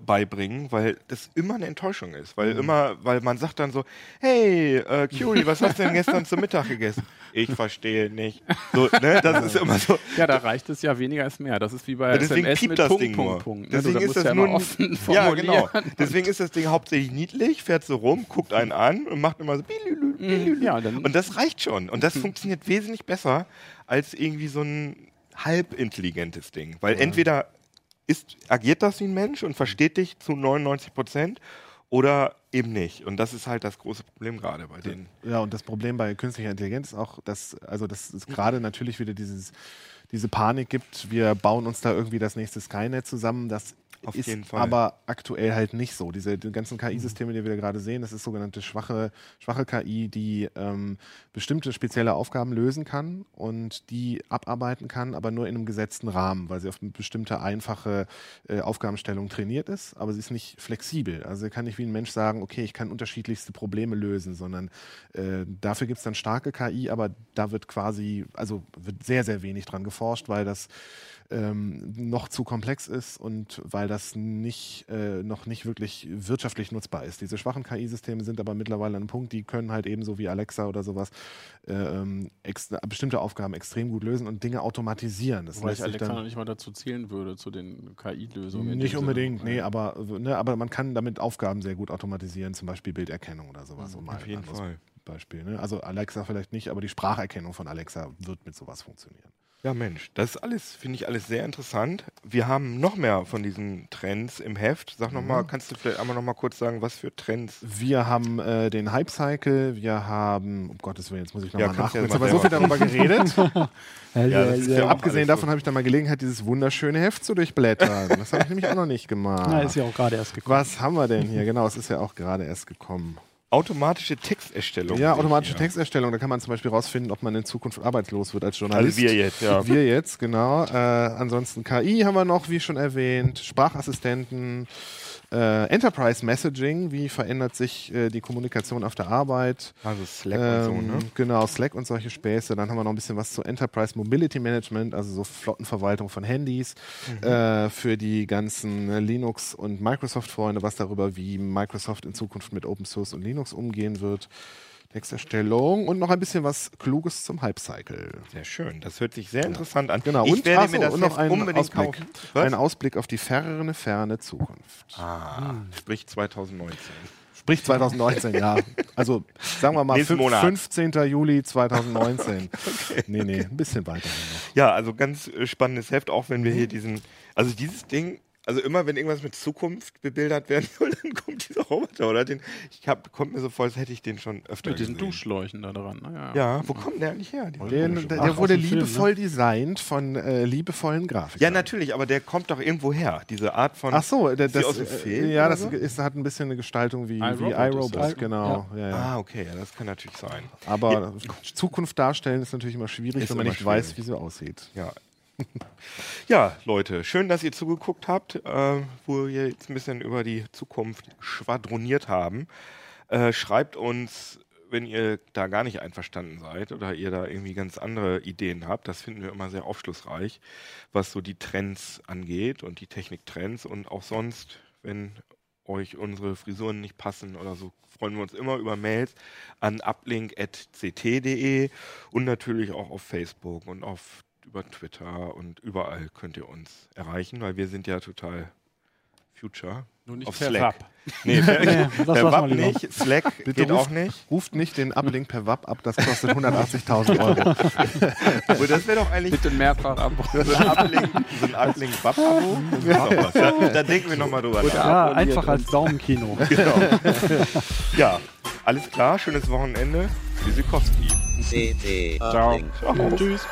beibringen, weil das immer eine Enttäuschung ist. Weil immer, weil man sagt dann so, hey, äh, Curie, was hast du denn gestern zum Mittag gegessen? Ich verstehe nicht. So, ne, das ist immer so. Ja, da reicht es ja weniger als mehr. Das ist wie bei Ja, deswegen SMS piept mit das Punkt, Ding Punkt, nur. Punkt. ne? Deswegen da ist das ja nur offen Ja, genau. Deswegen ist das Ding hauptsächlich niedlich, fährt so rum, guckt einen an und macht immer so. bilülü. Ja, Und das reicht schon. Und das funktioniert wesentlich besser als irgendwie so ein halbintelligentes Ding. Weil entweder ist, agiert das wie ein Mensch und versteht dich zu 99 Prozent oder eben nicht. Und das ist halt das große Problem gerade bei denen. Ja, und das Problem bei künstlicher Intelligenz ist auch, dass, also dass es gerade natürlich wieder dieses, diese Panik gibt, wir bauen uns da irgendwie das nächste Skynet zusammen. Das Auf ist jeden Fall. aber aktuell halt nicht so. Diese die ganzen KI-Systeme, die wir gerade sehen, das ist sogenannte schwache, schwache KI, die ähm, bestimmte spezielle Aufgaben lösen kann und die abarbeiten kann, aber nur in einem gesetzten Rahmen, weil sie auf eine bestimmte einfache äh, Aufgabenstellung trainiert ist, aber sie ist nicht flexibel. Also kann nicht wie ein Mensch sagen, okay, ich kann unterschiedlichste Probleme lösen, sondern äh, dafür gibt es dann starke KI, aber da wird quasi, also wird sehr, sehr wenig dran geforscht, weil das ähm, noch zu komplex ist und weil das nicht, äh, noch nicht wirklich wirtschaftlich nutzbar ist. Diese schwachen KI-Systeme sind aber mittlerweile an einem Punkt, die können halt ebenso wie Alexa oder sowas äh, ähm, bestimmte Aufgaben extrem gut lösen und Dinge automatisieren. Das Wobei ich Alexa noch nicht mal dazu zählen würde, zu den KI-Lösungen. nicht unbedingt, Sinne. nee, aber, ne, aber man kann damit Aufgaben sehr gut automatisieren, zum Beispiel Bilderkennung oder sowas. um mal Auf jeden Fall. Beispiel. Ne? Also Alexa vielleicht nicht, aber die Spracherkennung von Alexa wird mit sowas funktionieren. Ja, Mensch, das ist alles, finde ich alles sehr interessant. Wir haben noch mehr von diesen Trends im Heft. Sag noch mal, kannst du vielleicht einmal noch mal kurz sagen, was für Trends? Wir haben äh, den Hype Cycle, wir haben, um Gottes Willen, jetzt muss ich Ja, nochmal kannst nachgucken. ja Jetzt haben wir so viel darüber geredet. Ja, ja Ja, abgesehen davon habe ich dann mal Gelegenheit, dieses wunderschöne Heft zu durchblättern. Das habe ich nämlich auch noch nicht gemacht. Na, ist ja auch gerade erst gekommen. Was haben wir denn hier? Genau, es ist ja auch gerade erst gekommen. Automatische Texterstellung. Ja, automatische hier. Texterstellung, da kann man zum Beispiel rausfinden, ob man in Zukunft arbeitslos wird als Journalist. Also wir jetzt, ja. Wir jetzt, genau. Äh, ansonsten KI haben wir noch, wie schon erwähnt, Sprachassistenten, äh, Enterprise Messaging, wie verändert sich äh, die Kommunikation auf der Arbeit. Also Slack und so, Ähm, ne? Genau, Slack und solche Späße. Dann haben wir noch ein bisschen was zu Enterprise Mobility Management, also so Flottenverwaltung von Handys Mhm. äh, für die ganzen äh, Linux- und Microsoft-Freunde, was darüber, wie Microsoft in Zukunft mit Open Source und Linux umgehen wird. Texterstellung und noch ein bisschen was Kluges zum Hype-Cycle. Sehr schön. Das hört sich sehr interessant an. Genau, ich und, werde ach so, mir das und noch einen Ausblick. kaufen. Was? Ein Ausblick auf die ferne, ferne Zukunft. ah, sprich 2019. Sprich 2019, ja. Also sagen wir mal Nächsten fün- Monat. 15. Juli 2019. Nee, nee, ein bisschen weiter noch. Ja, also ganz äh, spannendes Heft, auch wenn wir hier diesen, also dieses Ding, also immer wenn irgendwas mit Zukunft bebildert werden soll, dann kommt dieser Roboter, oder? Den, ich hab, kommt mir so vor, als hätte ich den schon öfter Mit diesen gesehen. Duschschläuchen da dran. Naja. Ja, wo kommt der eigentlich her? dieser Der, der, wurde dem Film, liebevoll designt von äh, liebevollen Grafikern. ja, natürlich, aber der kommt doch irgendwo her. Diese Art von. Ach so, der, Ist die das, aus dem äh, Film ja, das ist, hat ein bisschen eine Gestaltung wie, wie iRobot genau. Ja. Ja, Ah, okay, ja, das kann natürlich sein. Aber Zukunft darstellen ist natürlich immer schwierig, Ist wenn man nicht weiß, wie sie aussieht. Ja. ja, Leute, schön, dass ihr zugeguckt habt, äh, wo wir jetzt ein bisschen über die Zukunft schwadroniert haben. Äh, schreibt uns, wenn ihr da gar nicht einverstanden seid oder ihr da irgendwie ganz andere Ideen habt. Das finden wir immer sehr aufschlussreich, was so die Trends angeht und die Techniktrends und auch sonst, wenn euch unsere Frisuren nicht passen oder so, freuen wir uns immer über Mails an uplink.ct.de und natürlich auch auf Facebook und auf über Twitter und überall könnt ihr uns erreichen, weil wir sind ja total Future. Nur nicht Auf per Slack. Wap. Nee, per, per Wap nicht, Slack Bitte geht ruft- auch nicht. Ruft nicht den Uplink per WAP ab, das kostet 180.000 Euro. Aber das wäre doch eigentlich Bitte mehrfach ab. so ein Uplink, so ein Uplink Wap-Abo. Das ist was. Da, da denken wir nochmal drüber nach. Ja, einfach als. Daumenkino. Genau. Ja, alles klar, schönes Wochenende. Tschüssikowski. CT Ciao. Ciao. Tschüss.